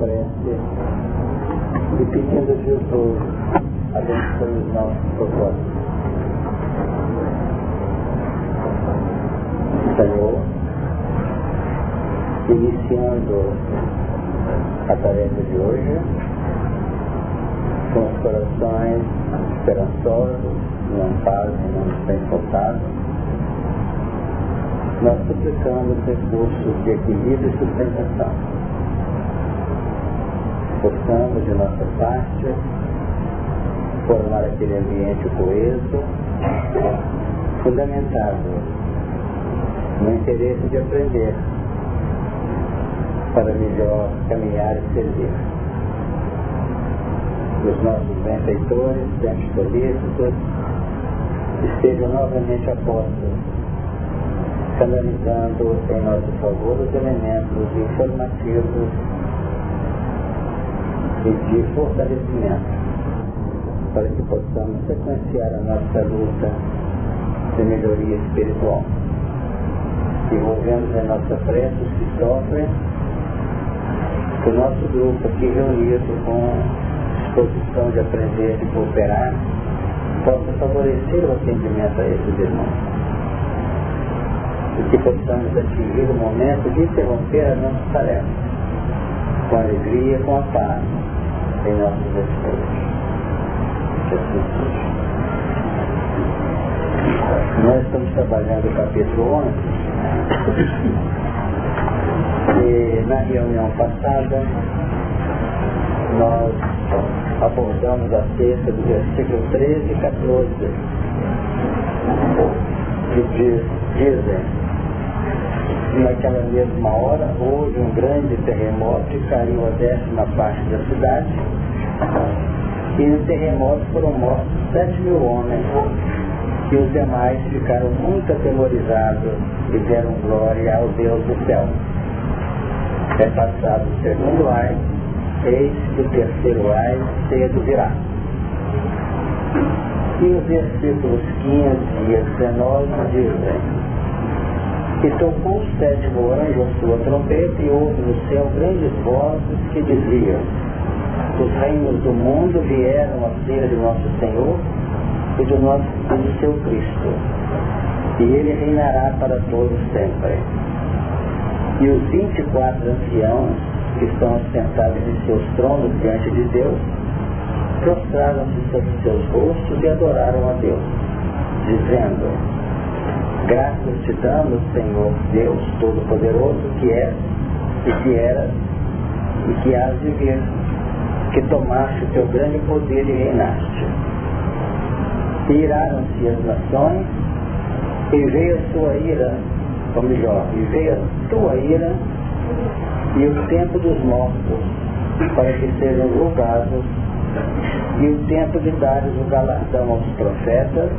prece e pedindo a Jesus abençoe os nossos propósitos. Senhor, iniciando a tarefa de hoje, com os corações esperançosos, não paz e não faltado, nós suplicamos recursos de equilíbrio e sustentação. Possamos, de nossa parte, formar aquele ambiente coeso, fundamentado no interesse de aprender para melhor caminhar e servir. Os nossos benfeitores, sempre solícitos, estejam novamente apostos, canalizando em nosso favor os elementos informativos e de fortalecimento, para que possamos sequenciar a nossa luta de melhoria espiritual. Envolvemos a nossa prece os que sofrem, o nosso grupo aqui reunido com disposição de aprender e cooperar, possa favorecer o atendimento a esses irmãos. E que possamos atingir o momento de interromper a nossa tarefa, com alegria, com a paz em assim seja. Nós estamos trabalhando o capítulo 11 e na reunião passada nós abordamos acerca do versículo 13 e 14 que diz, dizem naquela mesma hora houve um grande terremoto e caiu a décima parte da cidade e no terremoto foram mortos sete mil homens e os demais ficaram muito atemorizados e deram glória ao Deus do céu. É passado o segundo ai, eis que o terceiro ai cedo virá. E os versículos 15 e 19 dizem, que tocou o sétimo anjo a sua trombeta e houve no céu grandes vozes que diziam, os reinos do mundo vieram a ser de nosso Senhor e do nosso e do seu Cristo. E ele reinará para todos sempre. E os 24 anciãos que estão sentados em seus tronos diante de Deus, prostraram-se sobre seus rostos e adoraram a Deus, dizendo, Graças te damos, Senhor Deus Todo-Poderoso, que é, e que era, e que hás de vir, que tomaste o teu grande poder e reinaste. E iraram-se as nações, e veio a sua ira, ou melhor, e veio a tua ira e o tempo dos mortos, para que sejam julgados, e o tempo de dar o galardão aos profetas,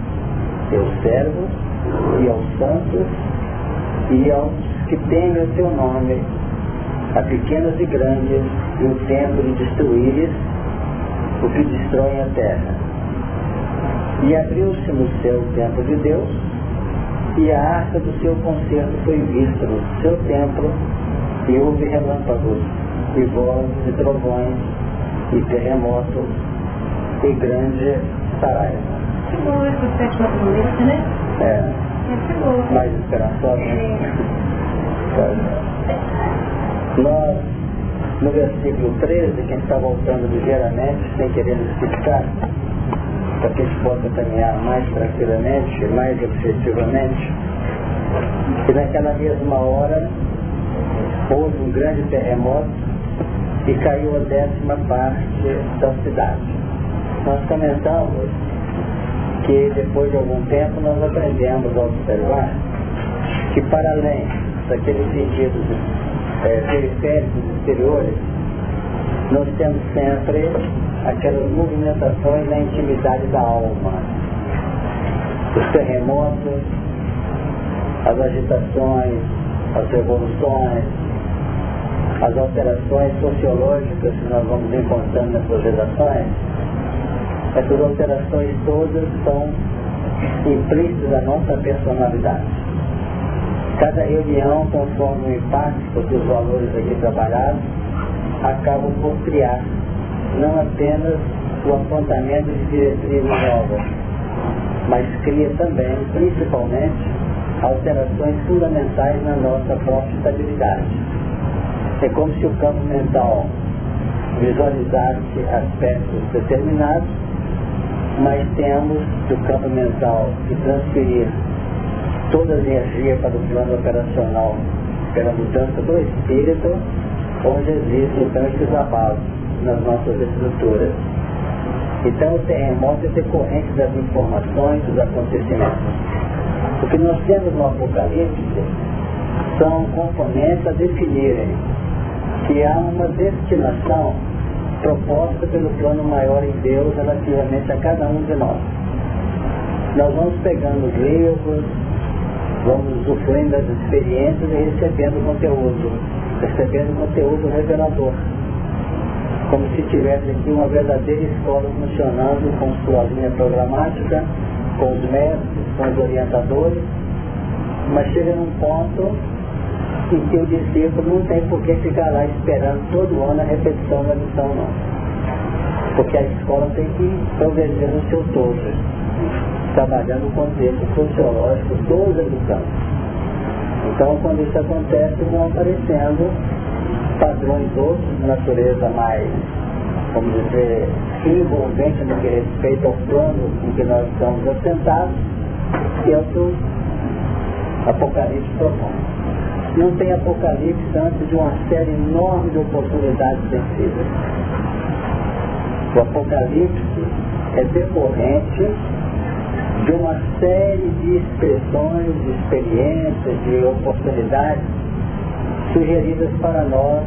seus servos, e aos santos, e aos que temem o teu nome, a pequenos e grandes, e o tempo de destruíres o que destrói a terra e abriu-se no céu o templo de Deus, e a arca do seu concerto foi vista no seu templo, e houve relâmpagos, e vozes, e trovões, e terremotos, e grande saraiva. Chegou essa sétima promessa, né? É. É. Mais esperançosa. É. Nós, no versículo 13, quem está voltando ligeiramente, sem querer explicar, para que a gente possa caminhar mais tranquilamente, mais objetivamente. E naquela mesma hora houve um grande terremoto e caiu a décima parte da cidade. Nós comentamos que depois de algum tempo nós aprendemos a observar que para além daqueles sentidos é, periféricos exteriores, nós temos sempre aquelas movimentações na intimidade da alma. Os terremotos, as agitações, as revoluções, as alterações sociológicas que nós vamos encontrando nessas gerações, essas alterações todas são implícitas da nossa personalidade. Cada reunião, conforme o impacto dos valores aqui trabalhados, acabam por criar não apenas o apontamento de diretrizes novas, mas cria também, principalmente, alterações fundamentais na nossa própria estabilidade. É como se o campo mental visualizasse aspectos determinados, mas temos do campo mental que transferir toda a energia para o plano operacional pela mudança do espírito, onde existem então abalos nas nossas estruturas. Então o terremoto é decorrente das informações, dos acontecimentos. O que nós temos no Apocalipse são componentes a definirem que há uma destinação proposta pelo plano maior em Deus relativamente a cada um de nós. Nós vamos pegando os livros, vamos usufruindo das experiências e recebendo conteúdo, recebendo conteúdo revelador. Como se tivesse aqui uma verdadeira escola funcionando com sua linha programática, com os mestres, com os orientadores, mas chega num ponto em que o discípulo não tem por que ficar lá esperando todo ano a repetição da lição, não. Porque a escola tem que progredir no seu todo, trabalhando o contexto sociológico dos educantes. Então, quando isso acontece, vão aparecendo padrões outros de natureza mais, vamos dizer, envolvente no que respeita ao plano em que nós estamos assentados, que é o que o Apocalipse propõe não tem apocalipse antes de uma série enorme de oportunidades vencidas. O apocalipse é decorrente de uma série de expressões, de experiências, de oportunidades sugeridas para nós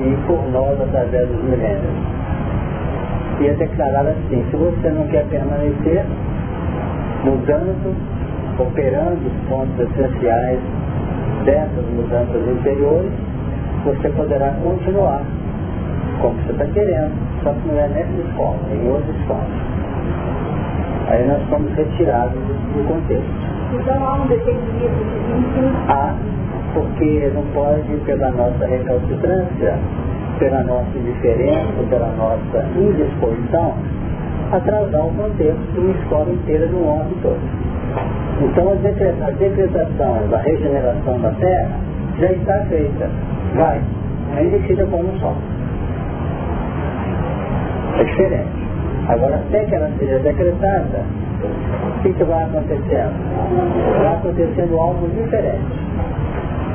e por nós através dos milênios. E é declarado assim, se você não quer permanecer mudando, operando os pontos essenciais dessas mudanças interiores, você poderá continuar como você está querendo, só que não é nessa escola, é em outra escola. Aí nós somos retirados do contexto. Então há um determinismo Há, porque não pode, pela nossa recalcitrância, pela nossa indiferença, pela nossa indisposição, atrasar o contexto de uma escola inteira de um homem todo. Então a decretação da regeneração da Terra já está feita. Vai. Ainda seja como um só. É diferente. Agora, até que ela seja decretada, o que, que vai acontecendo? Vai acontecendo algo diferente.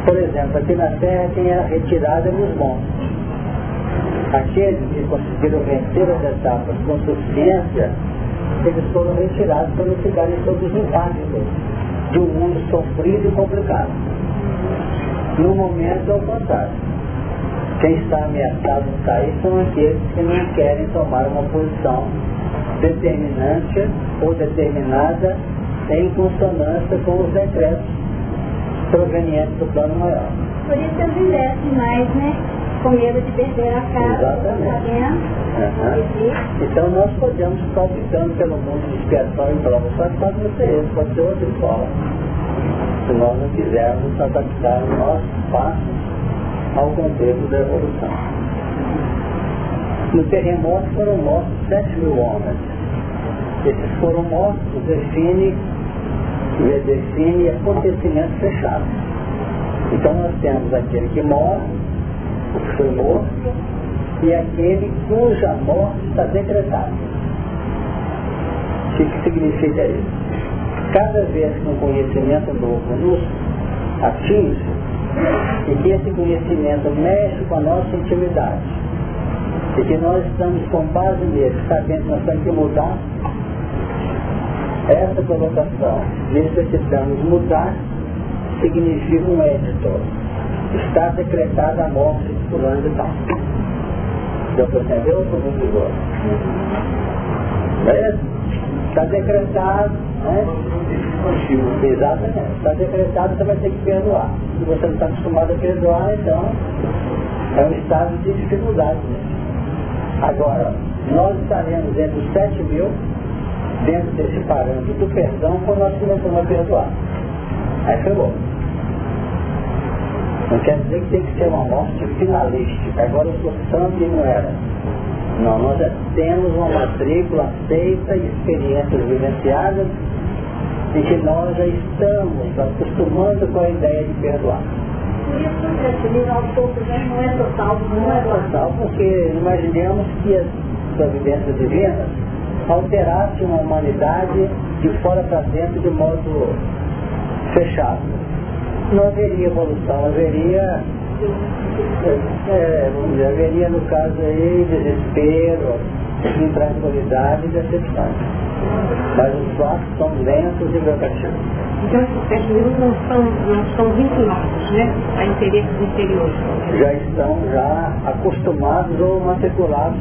Por exemplo, aqui na Terra tem a retirada dos monstros. Aqueles que conseguiram vencer as etapas com suficiência eles foram retirados para não ficarem sob os impactos de um mundo sofrido e complicado. No momento, ao contrário. Quem está ameaçado de cair são aqueles que não querem tomar uma posição determinante ou determinada em consonância com os decretos provenientes do plano maior. Por isso investem mais, né? Com medo de perder a casa, Exatamente. Uhum. Então nós podemos estar optando pelo mundo de expiação e prova, só que pode não ser esse, pode ser outra escola. Se nós não quisermos adaptar o nosso passo ao contexto da evolução. No terremoto foram mortos 7 mil homens. Esses foram mortos define, define acontecimentos fechados. Então nós temos aquele que morre, o que foi morto, e aquele cuja morte está decretada. O que significa isso? Cada vez que um conhecimento novo nos atinge, e que esse conhecimento mexe com a nossa intimidade, e que nós estamos com base nele, sabendo que nós temos que mudar, essa colocação, necessitamos mudar, significa um édito. Está decretada a morte de fulano de tal. Deu para entender ou foi muito igual? Está decretado, né? Exatamente. Está decretado, você vai ter que perdoar. Se você não está acostumado a perdoar, então é um estado de dificuldade. Né? Agora, nós estaremos entre os 7 mil, dentro desse parâmetro do perdão, quando nós começamos a perdoar. Aí foi bom. Não quer dizer que tem que ser uma morte finalística. Agora eu sou santo e não era. Não, nós já temos uma matrícula feita e experiências vivenciadas em que nós já estamos acostumando com a ideia de perdoar. Por isso cristianismo aos poucos né, não é total, não é total, porque imaginemos que as providências divinas alterassem uma humanidade de fora para dentro de modo fechado. Não haveria evolução, haveria, é, vamos dizer, haveria no caso aí desespero, intranquilidade e decepção. Mas os fatos são lentos e gradativos. Então esses pessimismos não são, não são vinculados né, a interesses interiores? Já estão já acostumados ou matriculados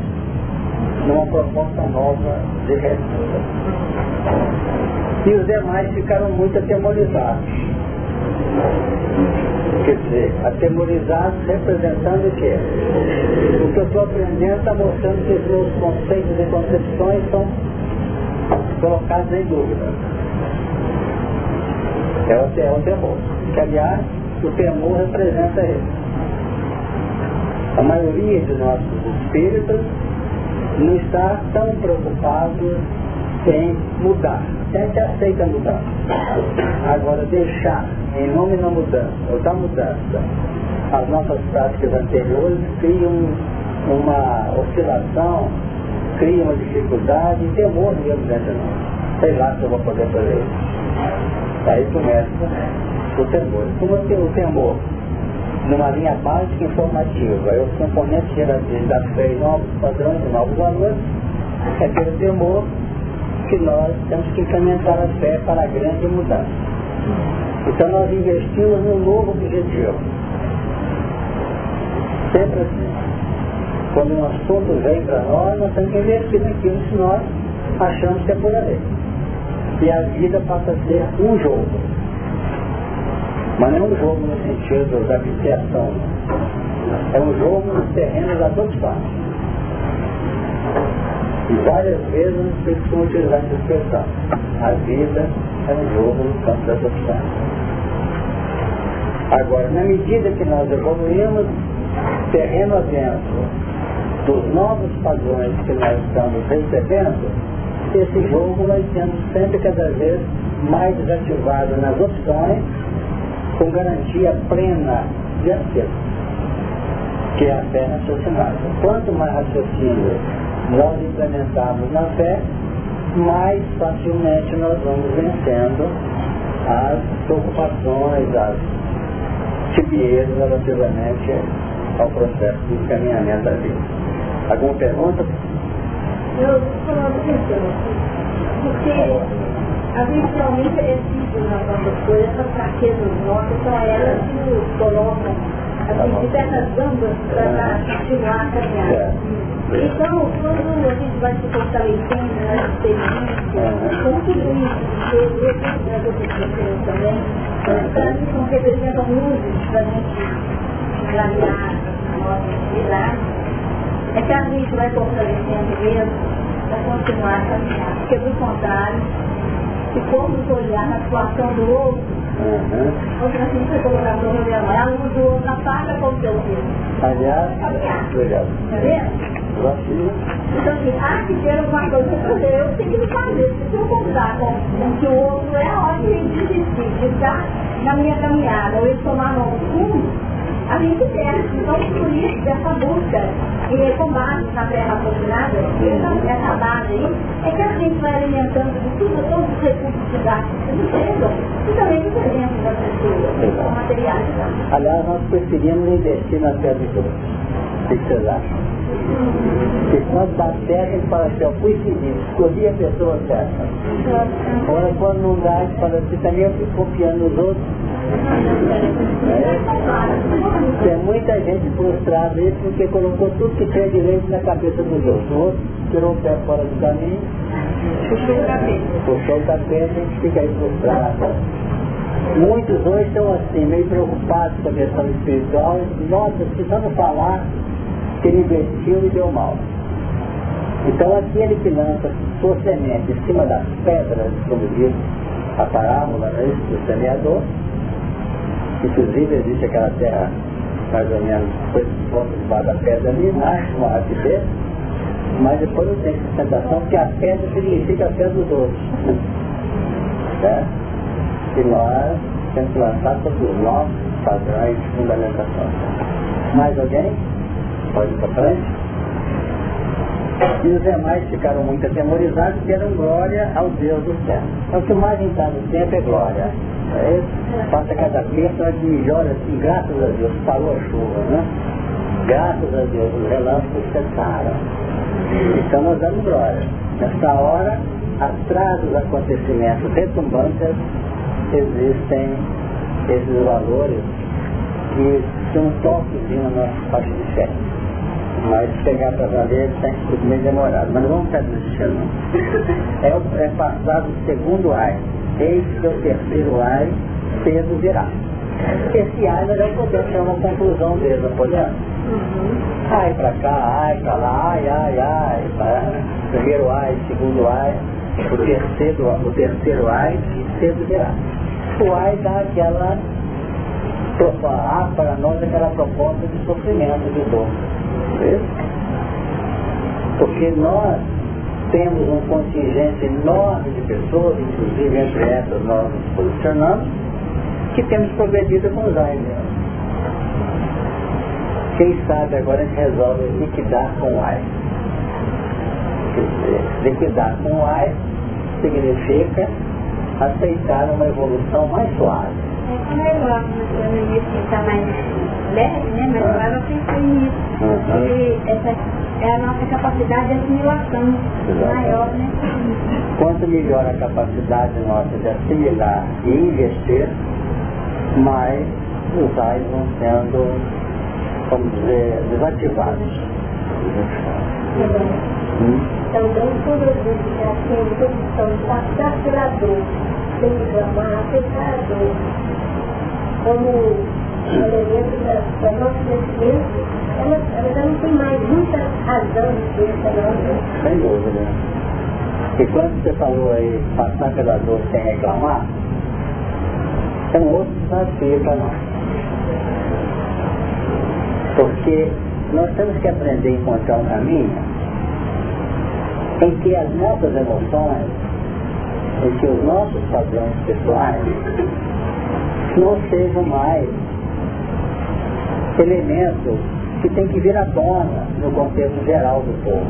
numa proposta nova de resposta. E os demais ficaram muito atemorizados. Quer dizer, atemorizados representando o quê? O que eu estou aprendendo está mostrando que os meus conceitos e concepções são colocados em dúvida. É o, é temor. Que aliás, o temor representa isso. A maioria de nossos espíritos não está tão preocupado em mudar. Gente aceita mudar. Agora, deixar, em nome da mudança, ou da mudança, as nossas práticas anteriores criam uma oscilação, criam uma dificuldade e temor mesmo dentro de nós. Sei lá se eu vou poder fazer isso. Aí começa o temor. Como é o temor? numa linha básica informativa, é os componentes geradores da fé e novos padrões novos valores, é pelo temor que nós temos que incrementar a fé para a grande mudança. Então nós investimos num novo objetivo. Sempre assim. Quando um assunto vem para nós, nós temos que investir naquilo que nós achamos que é por ali. E a vida passa a ser um jogo. Mas não é um jogo no sentido da viciação. É um jogo no terreno da adopção. E várias vezes eu costumo utilizar essa expressão. A vida é um jogo no campo da adopção. Agora, na medida que nós evoluímos, terreno adentro dos novos padrões que nós estamos recebendo, esse jogo vai sendo sempre cada vez mais desativado nas opções com garantia plena de acerto, que é a fé raciocinada. Quanto mais raciocínio nós implementarmos na fé, mais facilmente nós vamos vencendo as preocupações, as tibiezas relativamente ao processo de encaminhamento da vida. Alguma pergunta? Eu estou falando porque Habitualmente é tipo nas nossas coisas, essas fraquezas nossas são elas que nos colocam assim, diversas gambas para continuar a caminhar. Então, quando a gente vai se fortalecendo nas experiências, como tudo isso, eu vejo das outras pessoas também, para mim são representam luzes para a gente clarear a nossa atividade, é que a gente vai fortalecendo mesmo para continuar a caminhar. Porque, do contrário, se formos olhar na situação do outro, uhum. outra assim você colocar sobre minha mãe, a luz do outro apaga com o seu filho. Aliás, legal. Tá vendo? Então, assim, há que ter alguma coisa para fazer, eu tenho que fazer. Se eu contar com o que o outro é, a hora ele desistir de estar na minha caminhada, ou ele tomar no fundo, a gente perde. Então, por isso, dessa busca e com base na terra aproximada, essa base aí, é que a gente vai alimentando de tudo, todos os recursos didáticos que nos chegam, e dos exemplos das pessoas, com materiais. Aliás, nós preferimos investir na terra de todos. O que vocês acham? Porque quando dá certo, ele fala assim, fui feliz, escolhi a pessoa certa. Agora, quando não dá, ele fala assim, também eu fico confiando nos outros. É. Tem muita gente frustrada aí porque colocou tudo que tem direito na cabeça dos outros. O outro tirou o pé fora do caminho, puxou o tapete. Puxou o tapete, a gente fica aí frustrado. Muitos hoje estão assim, meio preocupados com a questão espiritual. Nossa, precisamos falar que ele investiu e deu mal. Então aquele que lança sua semente em cima das pedras, como diz a parábola né, do semeador, Inclusive existe aquela terra mais ou menos coisa pontos debaixo da pedra ali, mais uma rapidez, mas depois eu tenho sustentação que a pedra significa a fé dos outros. certo? E que lançar todos os nossos padrões de fundamentação. Mais alguém? Pode ir para frente? E os demais ficaram muito atemorizados e deram glória ao Deus do céu. É o que mais está no tempo é glória. É, passa cada bênção de melhora assim, graças a Deus, parou a chuva, né? Graças a Deus, os relâmpagos cessaram. Então nós damos glória. Nessa hora, atrás dos acontecimentos retumbantes, existem esses valores que são um toquezinho na nossa parte de fé. Mas pegar para valer tudo meio demorado. Mas não vamos ficar desistindo. É, é passado o segundo ai. Eis que o terceiro ai cedo virá. Esse ai nós já podemos ter uma conclusão dele, não podemos? Uhum. Ai para cá, ai para lá, ai, ai, ai. Para primeiro ai, segundo ai, o terceiro, o terceiro ai virá. O ai dá aquela para nós aquela proposta de sofrimento, de dor. Porque nós temos um contingente enorme de pessoas, inclusive entre essas nós nos posicionamos, que temos progredido com os AIDS. Quem sabe agora a gente resolve liquidar com AIDS. Liquidar com o AIDS significa aceitar uma evolução mais suave. É como eu gosto, no início está mais leve, né? Mas agora eu pensei nisso. Porque essa é a nossa capacidade de assimilação maior, né? Quanto melhor a capacidade nossa de assimilar e investir, mais os raios vão sendo, vamos dizer, desativados. Hum? Então, quando a gente já tem condição de passar pela dor, sem reclamar, aceitar a dor, como elemento da, da nosso crescimento, ela, ela já não tem mais muita razão de ser essa nossa. Sem dúvida. E quando você falou aí, passar pela dor sem reclamar, é um outro desafio para nós. Porque nós temos que aprender a encontrar um caminho em que as nossas emoções, em que os nossos padrões pessoais não sejam mais elementos que tem que vir à tona no contexto geral do povo.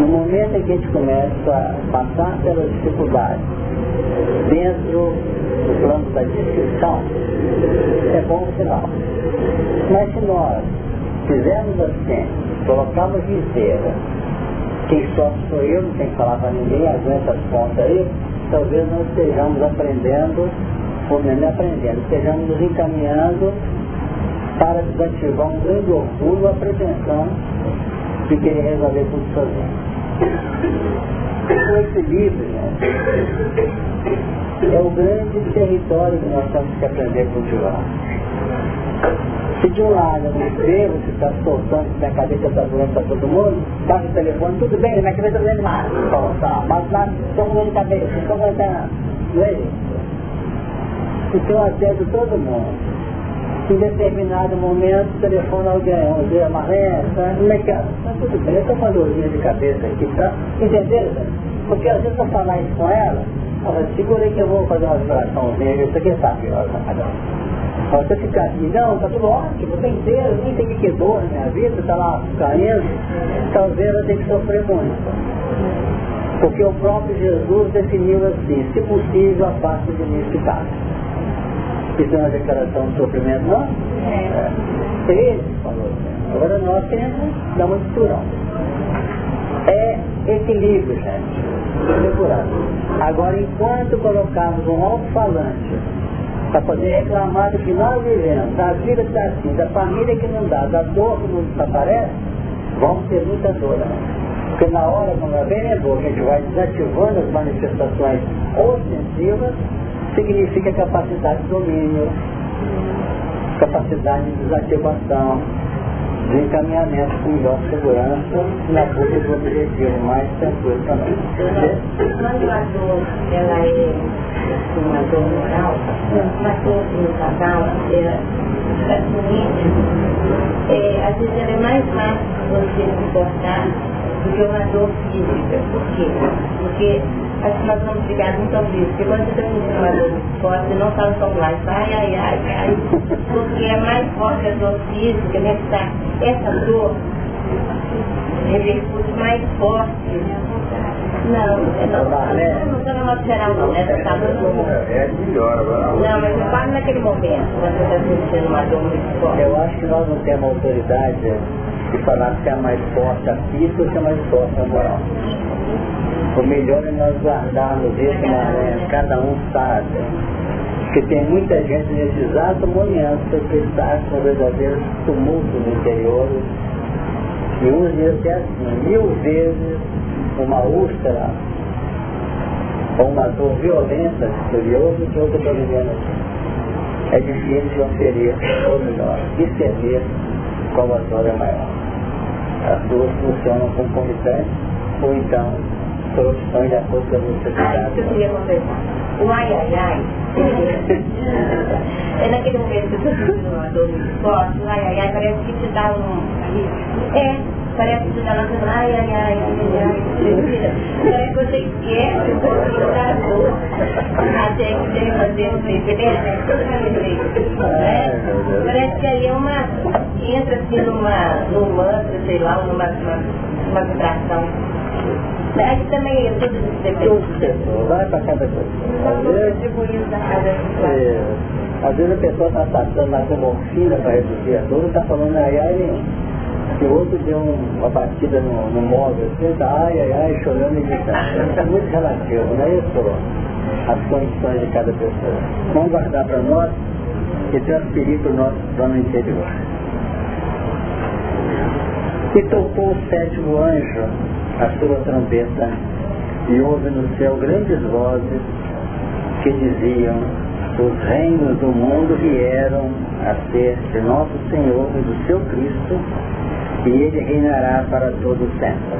No momento em que a gente começa a passar pelas dificuldades dentro do plano da descrição, é bom sinal. Mas se nós fizermos assim, colocarmos viseira, quem sofre sou eu, não tem que falar para ninguém, aguenta as pontas aí, talvez nós estejamos aprendendo ou mesmo aprendendo, estejamos nos encaminhando para desativar um grande orgulho, a pretensão de querer resolver tudo sozinho. O equilíbrio né, é o grande território que nós temos que aprender a cultivar. Se de um lado eu não devo que está soltando minha cabeça está doendo para todo mundo, baixa o telefone, tudo bem, minha cabeça está doendo mais. Tá, mas lá, estou com dor de cabeça, estou com dor de é eu atendo todo mundo. Em determinado momento, telefona alguém, um dia amarelo, tá? como é que é? Tá tudo bem, eu estou com uma dorzinha de cabeça aqui, tá? Entenderam? Porque às vezes eu falar isso com ela, ela segura aí que eu vou fazer uma vibraçãozinha, isso aqui está pior, Mas você ficar assim, não, está tudo ótimo, tem inteiro, nem tem que dor na minha vida, está lá caindo, talvez ela tenha que sofrer muito. Porque o próprio Jesus definiu assim, se possível, a de mim que isso é uma declaração de sofrimento, não? É. Ele falou. Agora nós temos dar uma misturão. É equilíbrio, gente. Depurado. Agora, enquanto colocarmos um alto-falante para poder reclamar do que nós vivemos, da vida que está assim, da família que não dá, da dor que não aparece, vamos ter muita dor. Né? Porque na hora, vem a dor, a gente vai desativando as manifestações ostensivas significa capacidade de domínio, capacidade de desativação. De encaminhamento com melhor segurança na busca do objetivo mais tranquilo também. Quando a dor ela é uma dor moral, uma dor no casal, é, é, às vezes ela é mais fácil você suportar do que uma dor física. Por quê? Porque acho que nós vamos ficar muito vivo, porque quando você está sentindo uma dor forte, não sabe como lá, ai, ai, ai, ai, porque é mais forte a dor física, né? Tá, essa dor repercute mais forte. Não, é não, não estou no modo geral não, né? Tá é melhor agora. Não, mas eu falo naquele momento, quando você está sentindo uma dor muito forte. Eu acho que nós não temos autoridade de falar se é mais forte a física ou se é mais forte a moral. O melhor é nós guardarmos isso, né? cada um sabe. Porque tem muita gente nesse exato momento que está com verdadeiros tumultos no interior. E dizem até assim, mil vezes uma úlcera ou uma dor violenta curioso que outro está vivendo aqui. É difícil oferir, ou melhor, discernir qual a dor é maior. As duas funcionam concomitantes, ou então soluções de acordo com a necessidade. Eu queria conversar. O ai ai ai, é naquele momento que dor muito forte, o ai ai ai parece que te dá um... É, parece que você está lançando ai, ai, ai, ai, ai, mentira. Parece que você esquece um pouquinho da dor. Até que você fazer um beleza, né? Parece que ali é uma, entra assim numa, num mantra, sei lá, numa, uma, uma vibração. Mas também eu tudo isso Vai para cada pessoa. Às vezes, é, às vezes a pessoa está passando lá com morfina para reduzir a dor, não está falando ai ai nenhum que o outro deu uma batida no, no móvel, assim, tá, ai, ai, ai, chorando e gritando. Isso é muito relativo, não é isso? As condições de cada pessoa. Vamos guardar para nós e transferir para o nosso plano interior. E tocou o sétimo anjo a sua trombeta e houve no céu grandes vozes que diziam os reinos do mundo vieram a ser de nosso Senhor e do seu Cristo e ele reinará para todo sempre.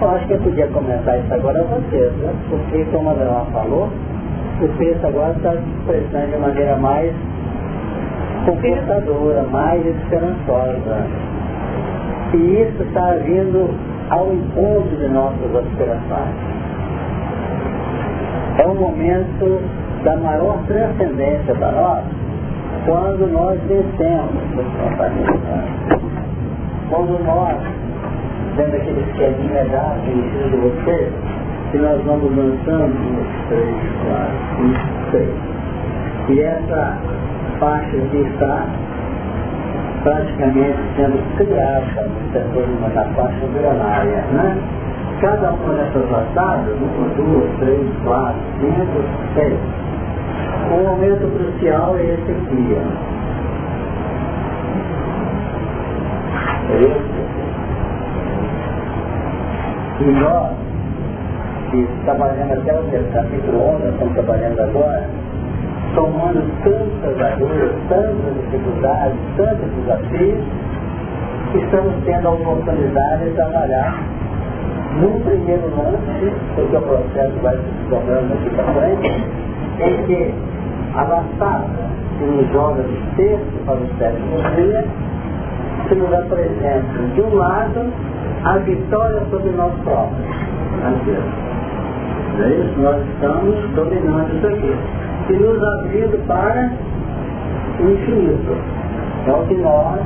Eu acho que eu podia começar isso agora a vocês, né? porque como a Leon falou, o texto agora está se expressando de maneira mais confortadora, mais esperançosa. E isso está vindo ao encontro de nossas aspirações. É um momento da maior transcendência para nós quando nós vencemos os companheiros quando nós, dentro daquele esqueminha que ensino de você, que nós vamos lançando um, três, quatro, cinco, seis. E essa faixa aqui está praticamente sendo criada setor da faixa embrionária, né? Cada uma dessas passadas, uma, duas, três, quatro, cinco, seis. O momento crucial é esse aqui, ó. E nós, que trabalhando até o capítulo 11, estamos trabalhando agora, tomando tantas agulhas, tantas dificuldades, tantos desafios, estamos tendo a oportunidade de trabalhar num primeiro lance, porque o processo vai se desdobrando aqui para frente, em que a laçada que nos joga de sexto para o sétimo dia que nos apresenta, de um lado, a vitória sobre nós próprios. É isso? Nós estamos dominando isso aqui. E nos abrindo para o infinito. É o que nós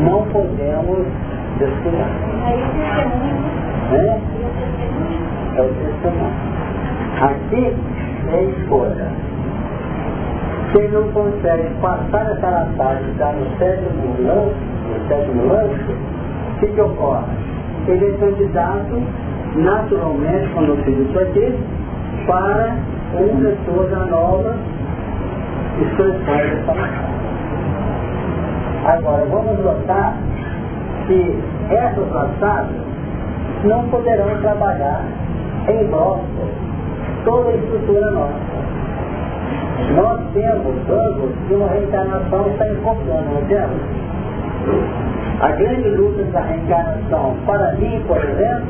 não podemos descuidar. É? É o testemunho. Aqui é escolha. Quem não consegue passar essa latada e estar no sétimo lance, sétimo lanche, o que, que ocorre? Ele é candidato naturalmente, quando eu fiz isso aqui, para um retorno à nova expressão dessa latada. Agora, vamos notar que essas laçadas não poderão trabalhar em bloco toda a estrutura nossa. Nós temos ambos que uma reencarnação está encontrando, não temos? A grande luta da reencarnação, para mim, por exemplo,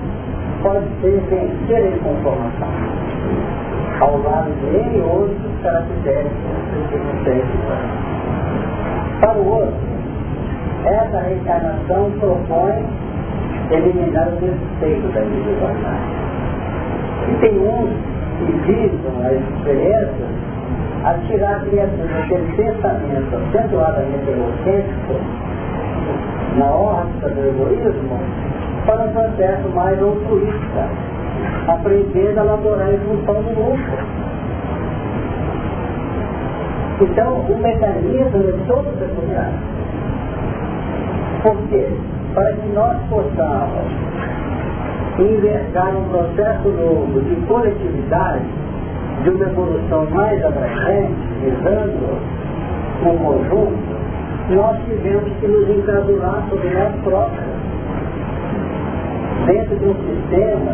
pode ser vencer a inconformação. Ao lado de outros caracteres Para o outro, essa reencarnação propõe eliminar o despeito da individualidade. E tem uns que visam a experiência a tirar a criatura daquele pensamento acentuadamente egocêntrico na órbita do egoísmo para um processo mais altruísta, aprendendo a elaborar em função do grupo. Então, o mecanismo é todo peculiar. Por quê? Para que nós possamos envergar um processo novo de coletividade, de uma evolução mais abrangente, visando um conjunto, nós tivemos que nos encasular sobre nós próprios, dentro de um sistema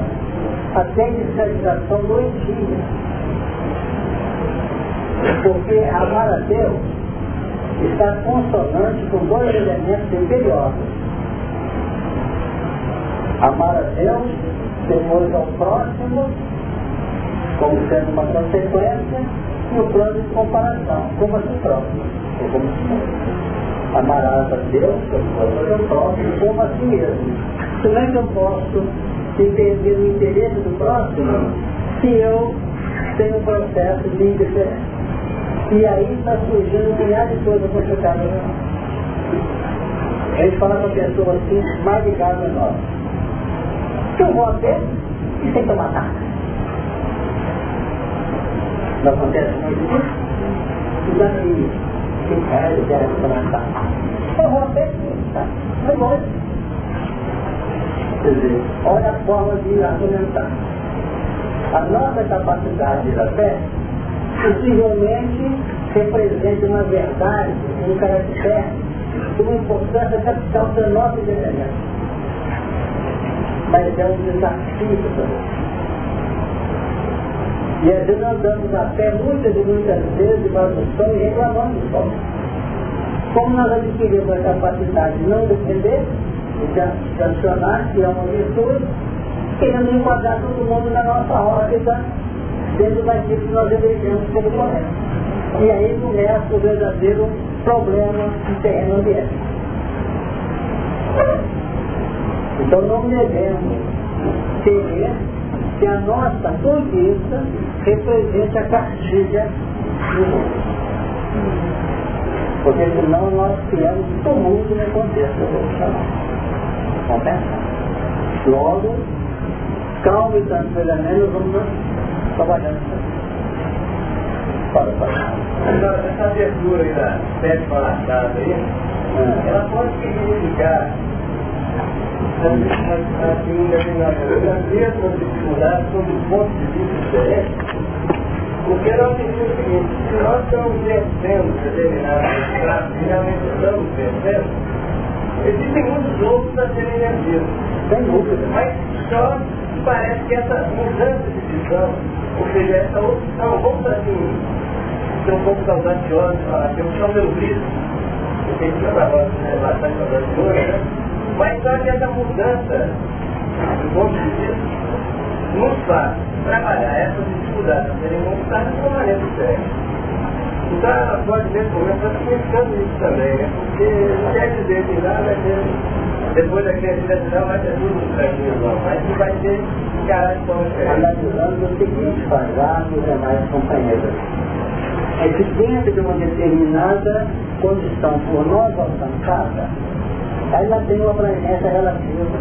até de civilização doentia. Porque amar a Deus está consonante com dois elementos imperiosos. Amar a Deus, depois ao próximo, como sendo uma consequência, e o plano de comparação, como a si próprio, Amarás a Deus, como o próximo, como a si mesmo. Como é que eu posso entender o interesse do próximo se eu tenho um processo de indiferença? E aí está surgindo milhares de coisas complicadas. A gente fala com a pessoa assim, mais ligada a nós. Que eu vou até e sem tomar nada. Não acontece muito isso? Que cara, eu vou tá? Não vou. Quer dizer, olha a forma de argumentar. A nossa capacidade da fé possivelmente representa uma verdade, um caractere, uma importância capital da nossa identidade. Mas é um desafio também. E às vezes nós damos a fé muitas e muitas vezes de tradução e reclamando do sol. Como nós adquirimos a capacidade de não defender, de acionar, que é uma virtude, queremos enquadrar todo mundo na nossa órbita dentro daquilo que nós elegemos como correto. E aí começa o verdadeiro problema de terreno ambiente. Então não devemos temer que a nossa conquista represente a cartilha do mundo. Porque senão nós criamos tumulto no contexto evolucionário. Compensa? Logo, calma e tranquilamente, vamos trabalhando. Fala. Agora, essa abertura aí da sétima laçada aí, ah. ela pode significar assim, um determinado as mesmas dificuldades sob o ponto de vista diferente, porque nós dizemos o seguinte, se nós estamos vencendo determinados traços e realmente estamos vencendo, existem muitos outros a serem vencidos. Sem dúvida. Mas só parece que essa mudança de visão ou seja, essa opção, vamos assim, ser um pouco audaciosos, falar que eu chamo meu risco, porque tinha uma voz né, bastante audaciosa, né? Mas que essa mudança do ponto de vista nos faz trabalhar essas dificuldades serem montadas de uma maneira diferente. Então ela pode nesse momento estar pensando nisso também, né? Porque não quer dizer que nada vai ser, depois da criatividade vai ser tudo tranquilo, mas que vai ter Analisando o seguinte, Fazar e os demais companheiros. É que dentro de uma determinada condição por nós alcançada, ela tem uma abrangência relativa.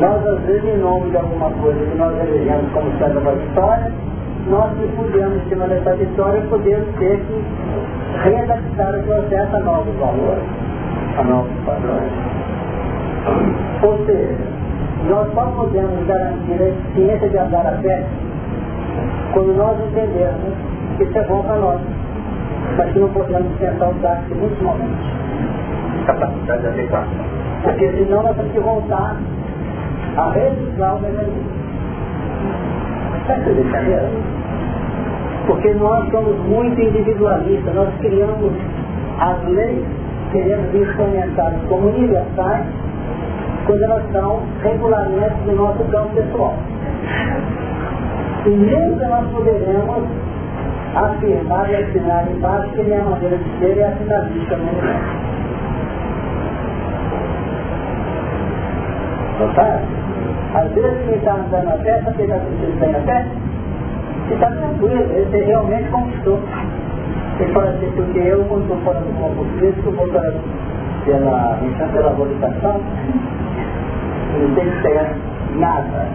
Nós, às vezes, em nome de alguma coisa que nós elegemos como sendo uma vitória, nós que podemos, em cima dessa vitória, podemos ter que readaptar o processo a novos valores, a novos padrões. Ou seja, nós só podemos garantir a eficiência de andar a pé quando nós entendermos que isso é bom para nós. Mas que não podemos tentar usar em muitos momentos. Capacidade. Porque senão nós temos que voltar a registrar o mecanismo. Sabe brincadeira? Porque nós somos muito individualistas, nós criamos as leis queremos instrumentar como universais quando elas são regulamentos do nosso campo pessoal. E nunca nós poderemos afirmar e assinar embaixo que minha maneira de ser é assinalista no Notaram? Às vezes quem está andando a pé, que está sentindo bem a pé? Está tranquilo, ele realmente conquistou. Ele fala assim, porque eu, quando estou fora do corpo físico, vou pela, pela, pela habilitação, não tem que pegar nada.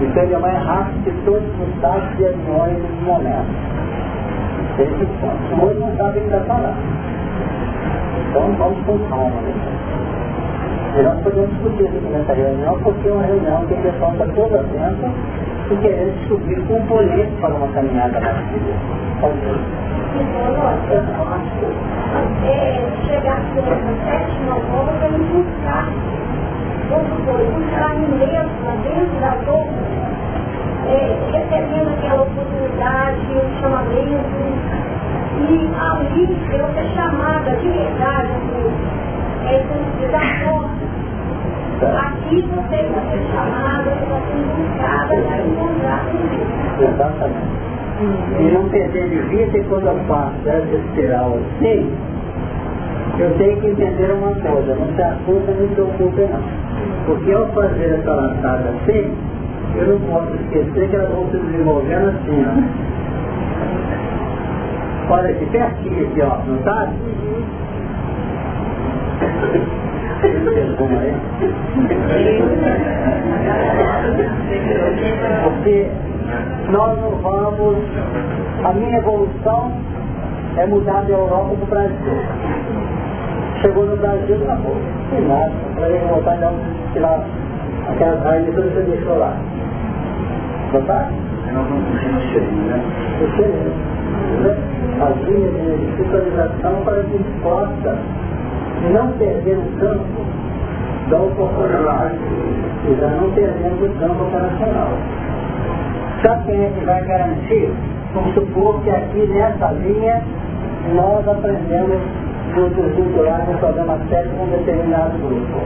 Então ele é mais rápido que todos os táxis e aviões do momento. Ele o outro não sabe que está falando. Então vamos com calma, né? E nós podemos discutir aqui nessa reunião, porque é uma reunião que a pessoa está toda atenta e querendo descobrir componentes para uma caminhada na vida. Pode. É, chegar e buscar é, recebendo aquela oportunidade, o chamamento, e ali eu ser chamada de verdade, é. Aqui você vai ser chamada, você encontrar Exatamente. E não perder de vista quando eu faço essa espiral assim, eu tenho que entender uma coisa, não se assusta, não se preocupe não. Porque ao fazer essa laçada assim, eu não posso esquecer que elas vão se desenvolvendo assim, ó. Olha aqui, pertinho aqui, ó, não tá? Porque nós não vamos, a minha evolução é mudar da Europa para o Brasil. Chegou no Brasil, acabou. Sem nada. Para ele voltar, então, tirar aquelas raízes que você deixou lá. Voltar? Nós vamos puxar no cheirinho, né? O cheirinho. As linhas de visualização para que possa não perder o campo da oportunidade e não perdendo o campo operacional. Sabe quem é que vai garantir? Vamos supor que aqui nessa linha nós aprendemos grupos vinculados no programa 7 com um determinado grupo.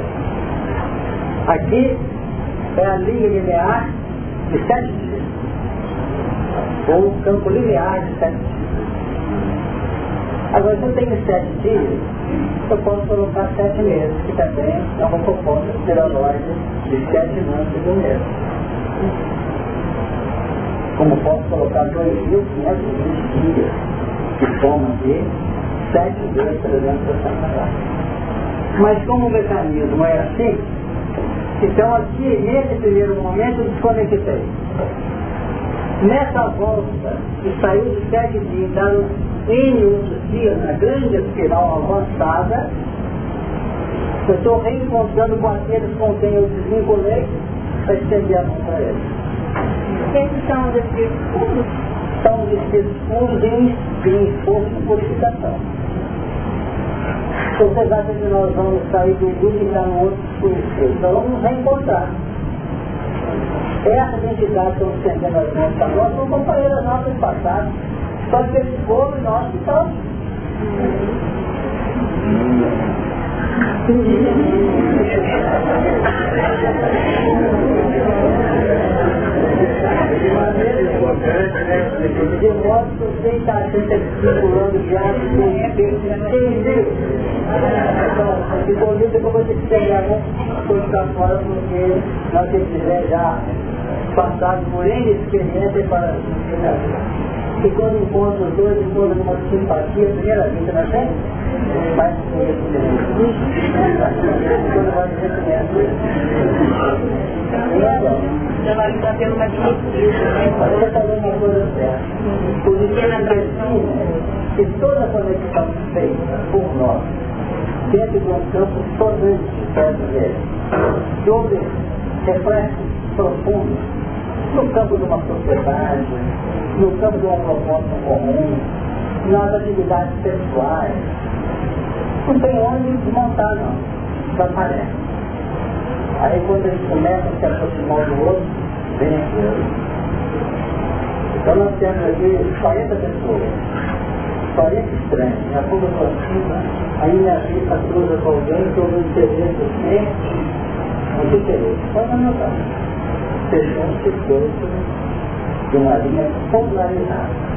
Aqui é a linha linear de sete dias, ou o campo linear de sete dias. Agora, se eu tenho sete dias, eu posso colocar sete meses, que também é uma proposta esteroide de sete anos do mês. Como posso colocar 2.520 dias, que soma 360 graus. Mas como o mecanismo é assim, então aqui, nesse primeiro momento, desconectei. Nessa volta, que saiu de sete dias, N outros dias, na grande espiral avançada, eu estou reencontrando com aqueles com quem eu desvinculei para estender a mão para eles. Esses são os espíritos puros? São os espíritos puros em, esforço de purificação. Vocês acham que nós vamos sair do grupo e entrar no outro desconhecido? Nós vamos nos reencontrar. Essas entidades que estão estendendo as mãos para nós são companheiras nossas do passado. Só que eles foram e nós ficamos. De modo que você está circulando já entendeu? Então, inclusive eu vou ter que pegar um coisa fora porque nós temos já passado por N experiência para e quando encontro os dois, encontro uma simpatia, primeira vista na frente, mas quando vai reconhece. Já vai estar tendo uma Você está vendo uma coisa certa. Por isso que que toda conexão feita por nós, dentro de um campo dele, de houve reflexos profundos no campo de uma sociedade, no campo de uma proposta comum, nas atividades pessoais. Não tem onde desmontar não, da tarefa. Aí quando eles começam a se aproximar do outro, vem aquilo. Então nós temos aqui 40 pessoas. Parece estranho, minha fuga contínua, aí minha vida cruza com alguém que eu não interesse assim, muito interesse. Pode Fechou-se coisa de uma linha polarizada.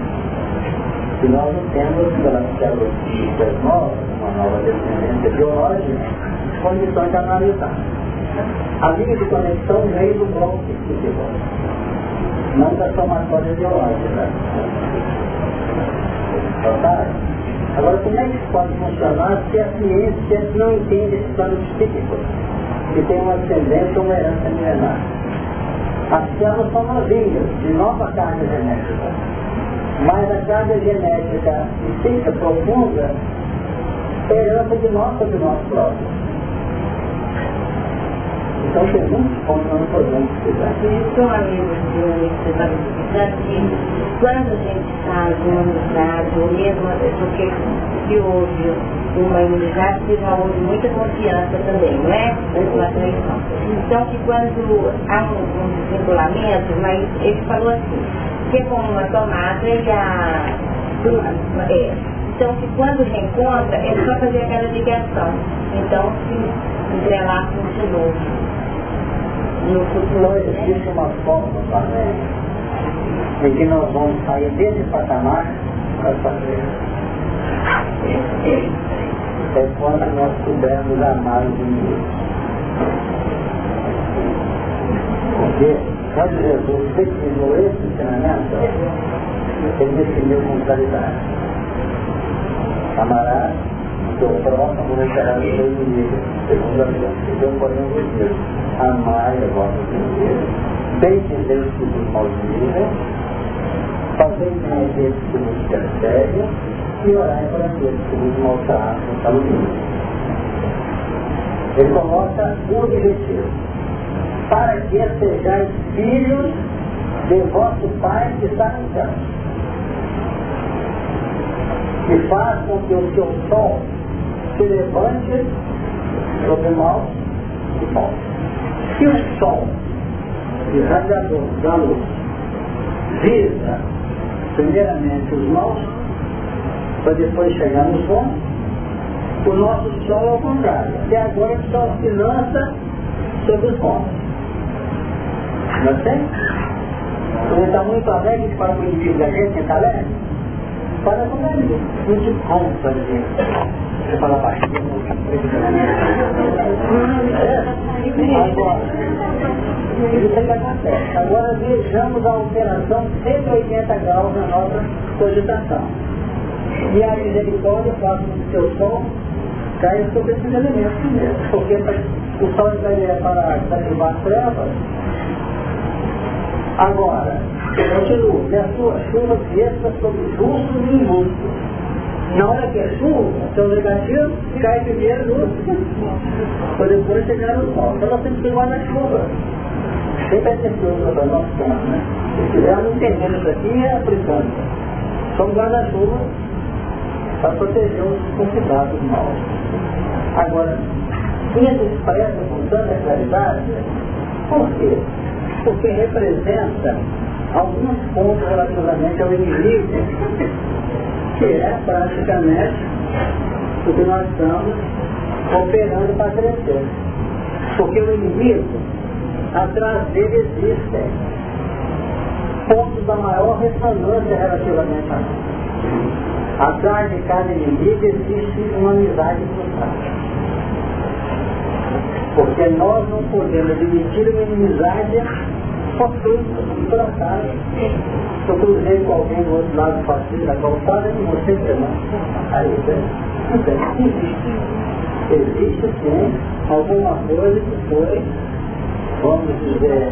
Se nós não temos, pelas células novas, uma nova descendência biológica, condições de analisar. A linha de conexão veio do bloco psíquico, não da somatória biológica. Agora, como é que isso pode funcionar se a ciência não entende esse plano psíquico, que tem uma ascendência ou uma herança milenar? As células são novinhas, de nova carga genética. Mas a carga genética psíquica profunda é herança de nós sobre nós próprios. Então tem muitos pontos que nós podemos estudar. Isso, amigo, que quando a gente faz uma amizade, ou mesmo porque se houve uma imunidade, se já houve muita confiança também, não é? Então que quando há um, um mas ele falou assim, que é como uma tomada e a. É, então que quando reencontra, é só fazer aquela ligação. Então se entrelaçam de novo no futuro existe uma forma também de que nós vamos sair desse patamar para fazer. É quando nós pudermos amar os inimigos. Porque quando Jesus definiu esse ensinamento, ele definiu com claridade. Amarás o teu próximo, deixarás o teu inimigo, segundo a que deu porém o amai a vossa primeira, bem-dizer que vos maldiga, fazei bem aqueles que vos perseguem e orai por aqueles que vos maltratam caluniam. Ele coloca o objetivo, para que sejais filhos de vosso Pai que está no céu. E faz com que o seu sol se levante sobre o mal e morte. Se o sol irradiador da luz visa primeiramente os maus, para depois chegar nos bons, o nosso sol é o contrário. Até agora o sol se lança sobre os bons. Não é assim? Quando está muito alegre, com o inimigo da gente, está alegre? Fala com ele. Não te conta, gente. Você fala baixinho. Agora, vejamos a operação 180 graus na nossa cogitação. E a misericórdia faz com que seu som caia sobre esses elementos mesmo. Porque o sol é para derrubar as trevas. Agora, continuo, e a sua chuva desça sobre justos e injustos na hora que é chuva, são negativos, cai primeiro no para depois chegar no sol. Então nós temos que ir guarda-chuva. Sempre é precioso para nós tempo, né? Se estivermos entendendo isso aqui, é aplicando. Somos guarda-chuva para proteger os convidados maus. Agora, isso expressa com tanta claridade, por quê? Porque representa alguns pontos relativamente ao inimigo que é praticamente o que nós estamos operando para crescer. Porque o inimigo, atrás dele existem pontos da maior ressonância relativamente a nós. Atrás de cada inimigo existe uma amizade frustrada. Porque nós não podemos admitir uma inimizade fortuita, por acaso. Eu cruzei com alguém do outro lado do passeio da calçada e você não. Aí, né? não tem. Existe. Existe sim alguma coisa que foi, vamos dizer,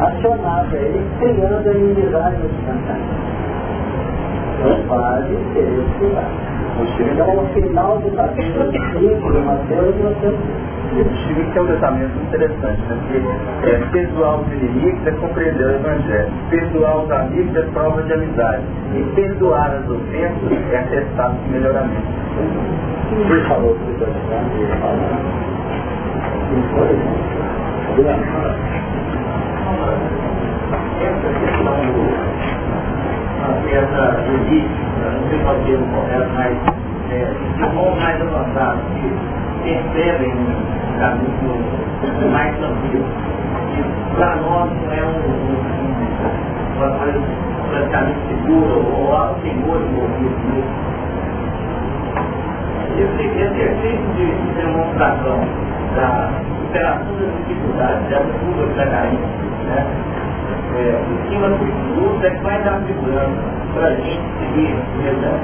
acionada aí, criando a inimizade nos cantantes. Não pode ser estudado. Então, no final do capítulo 5 de Mateus, nós temos Chega que é um pensamento interessante, né? Porque é, perdoar os inimigos é compreender o Evangelho. Perdoar os amigos é prova de amizade. E perdoar as ofensas é atestado de melhoramento. Ele falou que o Essa certa elite, não sei qual é o correto, mas é, de mais avançados, que percebem um caminho mais tranquilo. Para nós não é um, um, uma coisa praticamente segura ou há temor envolvido nisso. Que esse exercício de demonstração da superação das dificuldades, dessa curva que está né? É, em cima do é que vai dar segurança para a gente seguir verdade.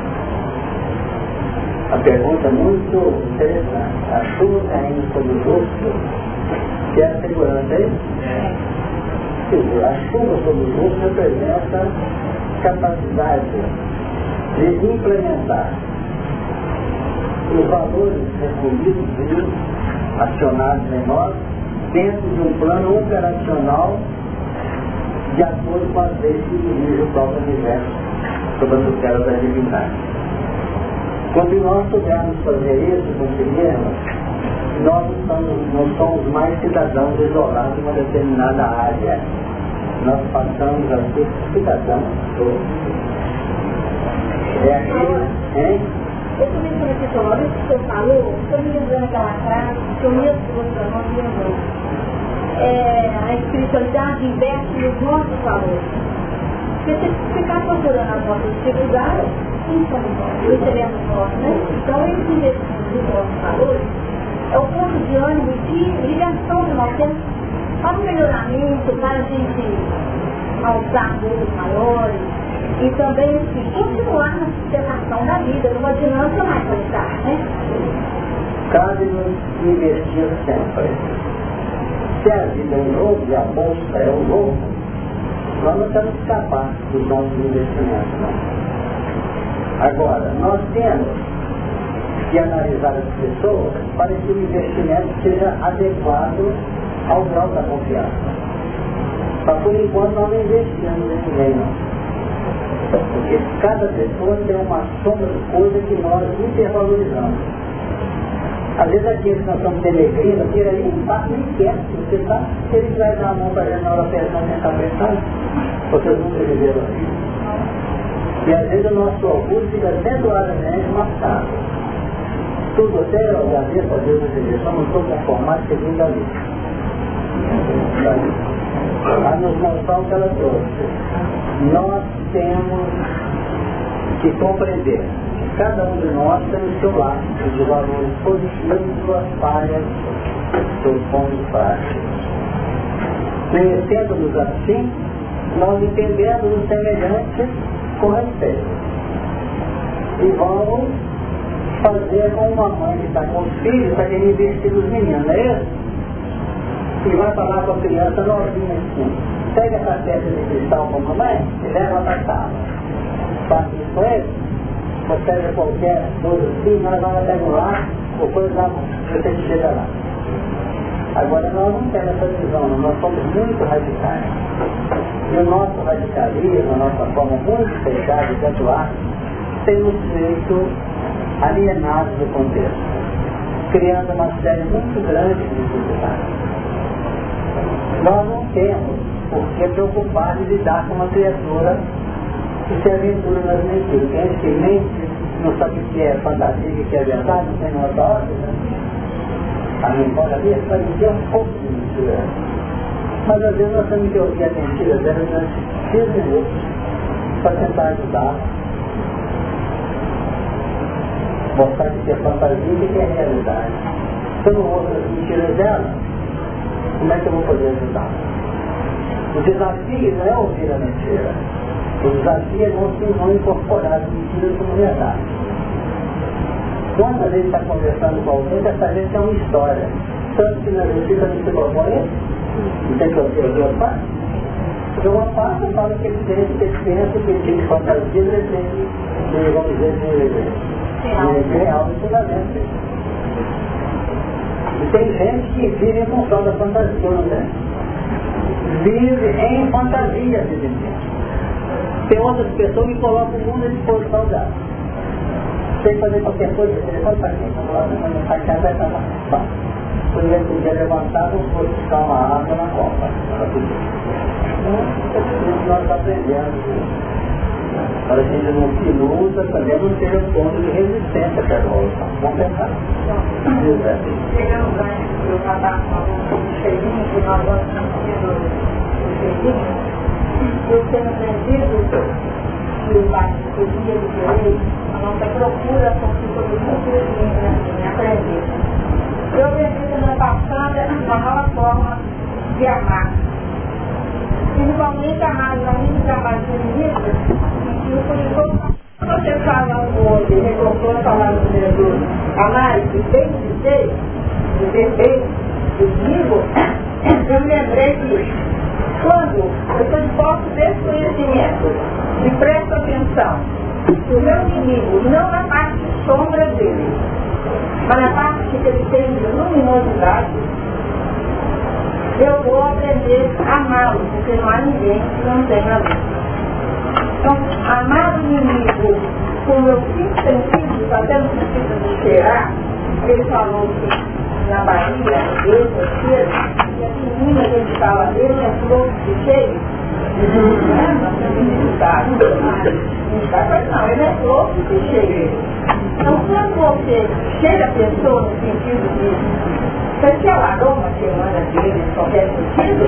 A pergunta muito interessante. A chuva caindo sobre o rosto, que é a segurança aí? É. A chuva sobre o rosto representa capacidade de implementar os valores recolhidos e acionados em nós dentro de um plano operacional de acordo com as leis que dirigem o próprio universo sobre a tutela da divindade. Quando nós pudermos fazer isso, conseguirmos, nós somos, não somos mais cidadãos isolados em uma determinada área. Nós passamos a ser cidadãos todos. É aqui, hein? Eu também quando você falou, isso que você falou, estou me lembrando aquela frase que eu mesmo para nós lembrou. É, a espiritualidade investe nos nossos valores. Porque se ficar procurando as nossas dificuldades, então, nós teremos nós, né? Então, esse investimento nos nossos valores é o ponto de ânimo de ligação que nós temos para o melhoramento, para a gente alçar voos maiores, e também assim, continuar na sustentação da vida, numa dinâmica mais avançada, né? Cabe-nos investir sempre. Se a vida é um novo e a bolsa é um novo, nós não que escapar dos nossos investimentos. Não. Agora, nós temos que analisar as pessoas para que o investimento seja adequado ao grau da confiança. Mas por enquanto nós não investimos nesse meio. Não. Porque cada pessoa tem uma sombra de coisa que nós hipervalorizamos. Às vezes aqueles que nós somos peregrinos, que aí um passo nem quieto, você está, se ele vai dar a mão para a na hora pensando, está pensando, vocês nunca viveram assim. E às vezes o nosso orgulho fica temporariamente marcado. Tudo até eu agradeço a Deus e somos todos conformados segundo a lei. A nos mostrar o que ela trouxe. Nós temos que compreender que cada um de nós tem o seu lado, os valores positivos, suas falhas, seus pontos frágeis. Conhecendo-nos assim, nós entendemos o semelhante com respeito. E vamos fazer com uma mãe que está com os filhos para ele investir nos meninos, não é isso? E vai falar com a criança novinha assim pega essa peça de cristal com a mamãe e leva para. Faça ele, você pega qualquer coisa assim, nós vamos até lá, ou coisa lá, você chega lá. Agora nós não temos essa visão, nós somos muito radicais. E o nosso radicalismo, a nossa forma muito fechada de atuar, tem nos feito alienados do contexto, criando uma série muito grande de dificuldades. Nós não temos porque é preocupado de lidar com uma criatura que se aventura nas mentiras. Quem que mente não sabe o que é fantasia o que é verdade, não tem nenhuma ordem. Né? A memória ali sabe que um pouco de mentira. Mas às vezes nós temos que ouvir a mentira dela durante 15 minutos para tentar ajudar. Mostrar que é fantasia e que é realidade. Se eu não ouço as mentiras dela, como é que eu vou poder ajudar? O desafio não é ouvir a mentira. O desafio é você não incorporar as mentiras como verdade. Quando a gente está conversando com alguém, essa gente é uma história. Tanto que na justiça não se propõe não tem que ouvir duas partes. Porque uma parte fala que ele tem pensa que ele tem fantasia, ele tem, de, vamos dizer, de, de real de fundamento. E tem gente que vive em função da fantasia, né? vive em fantasia de viver. Tem outras pessoas que colocam o mundo à disposição dela. Sem fazer qualquer coisa, telefone para quem? Faz casa, vai estar lá. Por exemplo, um dia levantado, foi buscar uma água na copa. Então, nós aprendemos. para que gente não se iluda, também não seja um ponto de resistência para a evolução. Vamos pensar. Chegamos lá, eu estava falando cheirinho, que nós eu tenho aprendido que o podia do direito, a nossa procura sobre todo mundo em aprender. Eu aprendi semana passada uma nova forma de amar. Principalmente amar os amigos e amar os inimigos, você falando hoje, recortou a palavra do Jesus, amar e bem dizer, dizer bem, comigo, eu me lembrei que quando eu estou de posse desse conhecimento e presto atenção, o meu inimigo não na parte sombra dele, mas na parte que ele tem de luminosidade, eu vou aprender a amá-lo, porque não há ninguém que não tenha luz. Então, amar o inimigo com meus cinco sentidos, até no sentido de cheirar, ele falou que na Bahia, eu, você, e a menina que ele fala, ele é flor de cheio, né? Nós temos dificuldade, não, ele é flor de cheio. Então, quando você chega a pessoa no sentido de sentir o aroma que emana dele, qualquer sentido,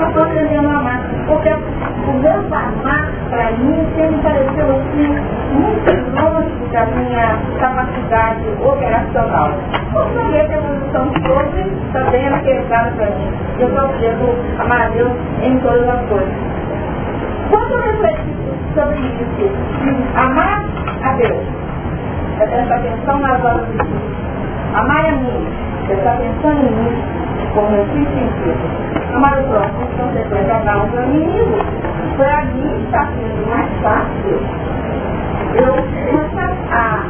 eu estou aprendendo a amar. Porque o meu amar, para mim, sempre pareceu assim, muito longe da minha capacidade operacional. Eu sabia que a evolução sobre também era pesada para mim. Eu consigo amar a Deus em todas as coisas. Quando eu refleti sobre isso, amar a Deus, é prestar atenção nas horas de Amar a mim, prestar atenção em mim, como eu fiz sentido. Amar o próximo, consequência, amar o meu inimigo. Para mim está sendo mais fácil eu começar a,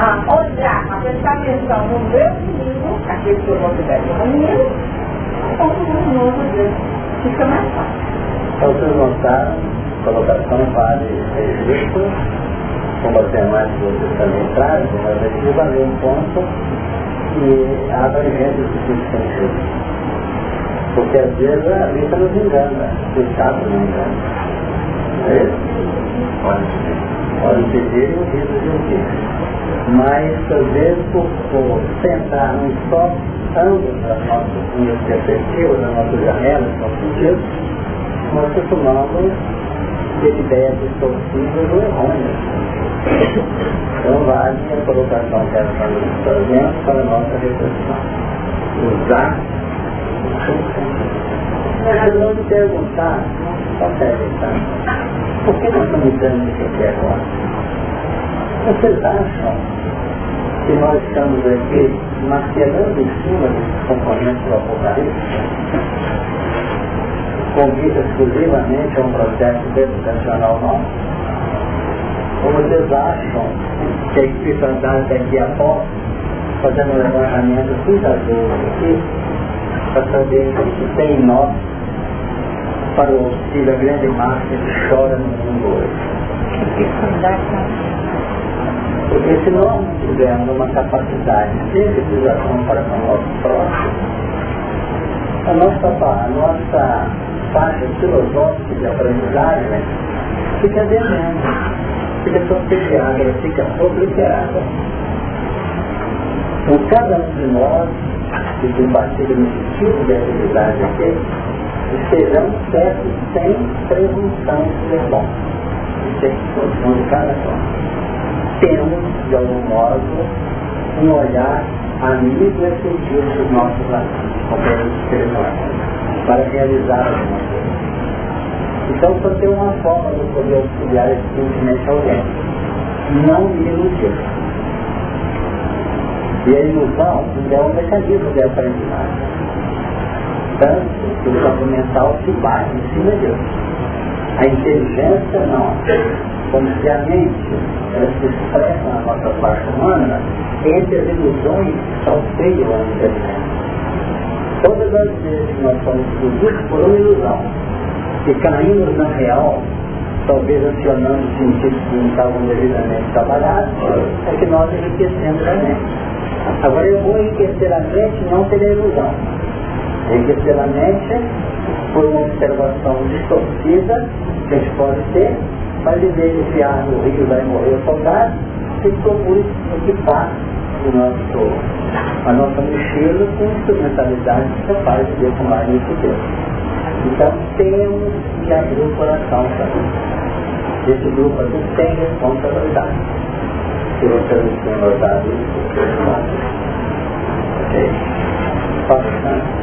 a olhar, a prestar atenção no meu inimigo, aquele que eu considero como inimigo, como no novo Deus. Fica mais fácil. Então vocês notaram, colocação vale registro, como demais que vocês também trazem, mas aqui valeu um ponto que abre abrangência do sentido. Porque às vezes a vista nos engana, o Estado não engana. É isso? Pode e o risco de ouvir. Mas às vezes por, por sentar num só ângulo das nossas perspectivas, das nossas janelas, dos nossos sentidos, nós costumamos ter ideias distorcidas ou errôneas. Então vale a colocação ela fazendo para a nossa reflexão. Usar mas não me perguntar, só perguntar, por que nós estamos dando isso aqui agora? Vocês acham que nós estamos aqui martelando em cima dos componentes do Apocalipse? Convida exclusivamente a um processo educacional nosso? Ou vocês acham que a espiritualidade daqui a pouco, fazendo um levantamento cuidadoso aqui, para saber o que tem em nós para o auxílio da grande massa que chora no mundo hoje. Porque se nós não tivermos uma capacidade de civilização para com o nosso próximo, a nossa, a nossa faixa filosófica de aprendizagem fica devendo, fica sofisticada, fica obliterada. Então cada um de nós que batido nesse tipo de atividade aqui, estejamos certos sem presunção de bom. Isso é de cada um. Temos, de algum modo, um olhar amigo e efetivo dos nossos companheiros espirituais para realizar alguma coisa. Então, só tem uma forma de poder auxiliar sentimento alguém. Não me iludir e a ilusão é um mecanismo de aprendizagem. Tanto que o campo mental se bate em cima disso. A inteligência não. Como se a mente ela se expressa na nossa parte humana entre as ilusões que salteiam a inteligência. Todas as vezes que nós somos seduzidos por uma ilusão e caímos na real, talvez acionando sentidos que não estavam devidamente trabalhados, é que nós enriquecemos a mente. Agora eu vou enriquecer a mente não pela ilusão. Enriquecer a mente por uma observação distorcida que a gente pode ter mas em vez de enfiar no rio vai morrer o soldado, se propôs equipar o nosso, a nossa mochila com instrumentalidade capaz de defumar nesse tempo. Então temos que abrir o coração também. Esse grupo aqui tem responsabilidade. Se você não tem notado isso, Ok? Passando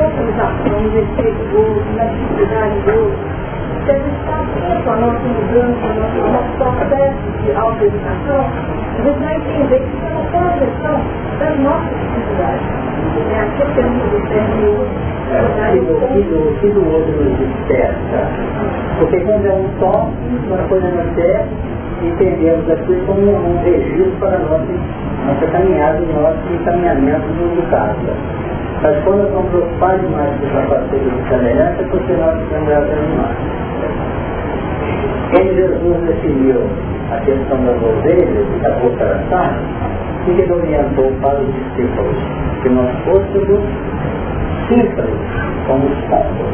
organizações, efeito do outro, dificuldade do outro. Se a gente está atento à nossa mudança, ao nosso processo de autoeducação, a gente vai entender que isso é uma projeção das nossas dificuldades. É aqui que temos o o que do outro nos desperta. Porque quando é um só, uma coisa não serve, entendemos aquilo como um registro para a nossa, nossa caminhada, nosso encaminhamento do caso. Mas quando nós somos preocupados demais com essa parceira de semelhança, é porque nós estamos apenas mais. Quando Jesus definiu a questão das ovelhas e da cooperação, que ele orientou para os discípulos? Que nós fôssemos simples como os pombos,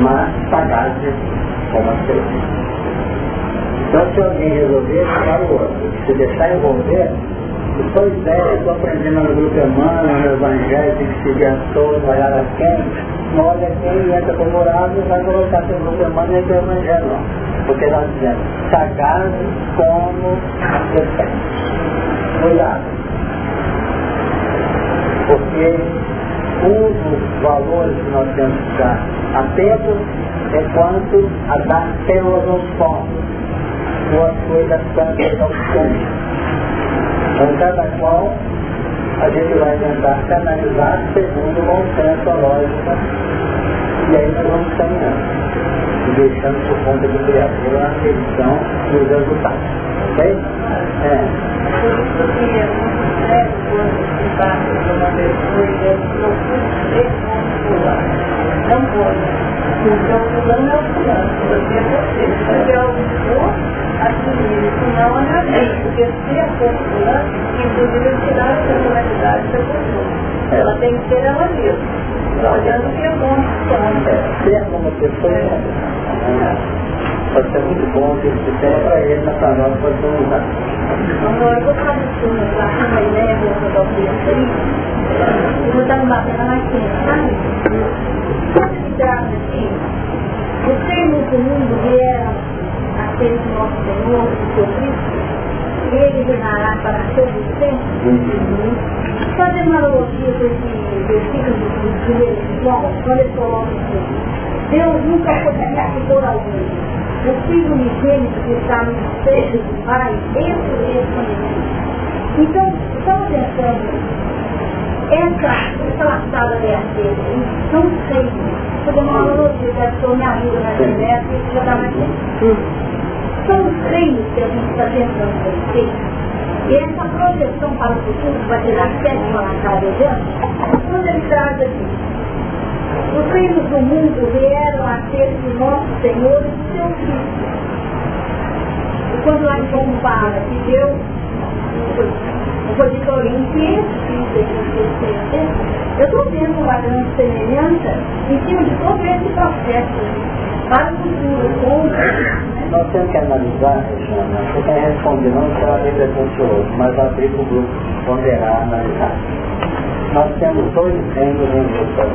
mas sagazes como as pessoas. Então se alguém resolver, para o outro, se deixar envolver, Pois é, estou aprendendo no grupo humano, no evangelho, tem que seguir a todos, olhar a quem. Não olha quem entra como orado e vai colocar seu grupo humano e o evangelho não. Porque nós dizemos, sagaz como serpente. Cuidado. Porque um dos valores que nós temos que estar atentos é quanto a dar pontos, duas coisas santas ao sangue. Então, cada qual a gente vai tentar canalizar segundo o bom senso, a lógica, e aí nós vamos caminhando, e deixando por conta do Criador a medição dos resultados. Ok? É. Não pode. Então, o fulano é o fulano, você é você. Você é o assumir, senão a realmente, porque se a pessoa, inclusive tirar a personalidade da pessoa. Ela tem que ser ela mesma. Que é bom que Ser como pessoa pode ser muito bom que se tem para ele, para nós pode ser um lugar. Quando eu vou para o sul, para uma ideia de eu vou aí, eu vou estar batendo mais tempo, sabe? Pode ficar assim, os termos do mundo vieram aquele do nosso Senhor, do seu Cristo, ele reinará para todo o tempo. Fazendo uma analogia com esse versículo primeiro João, quando ele coloca assim, Deus nunca poderia pôr alguém. O Filho unigênito que está no seio do Pai, esse é o Então, estamos pensando essa, essa laçada verdadeira, não sei, fazer uma analogia, que a pessoa me ajuda na internet, isso já mais tempo são os treinos que a gente está tentando fazer. E essa projeção para o futuro, que vai ter a sétima na de anos, quando ele traz assim, os reinos do mundo vieram a ser de nosso Senhor e do seu Cristo. E quando lá em compara que Deus, o poditor inteiro, eu estou vendo uma grande semelhança em cima de todo esse processo para o futuro, como nós temos que analisar, Regina, você que responder não a vida pretencioso, mas para o grupo ponderar, analisar. Nós temos dois reinos em luta.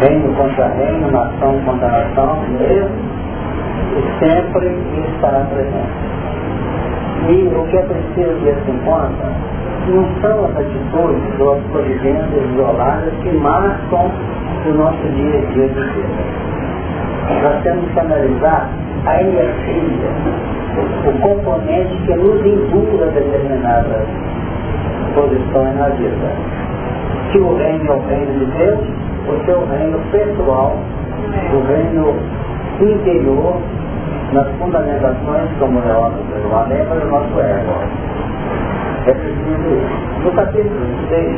Reino contra reino, nação contra nação, mesmo, e sempre estará presente. E o que é preciso ter em conta não são as atitudes ou as providências isoladas que marcam o nosso dia a dia de vida nós temos que analisar a energia, o componente que nos induz a determinadas posições na vida. Se o reino é o reino de Deus, o seu reino pessoal, o reino interior, nas fundamentações, como é o lembra do nosso ego. É preciso. No capítulo 6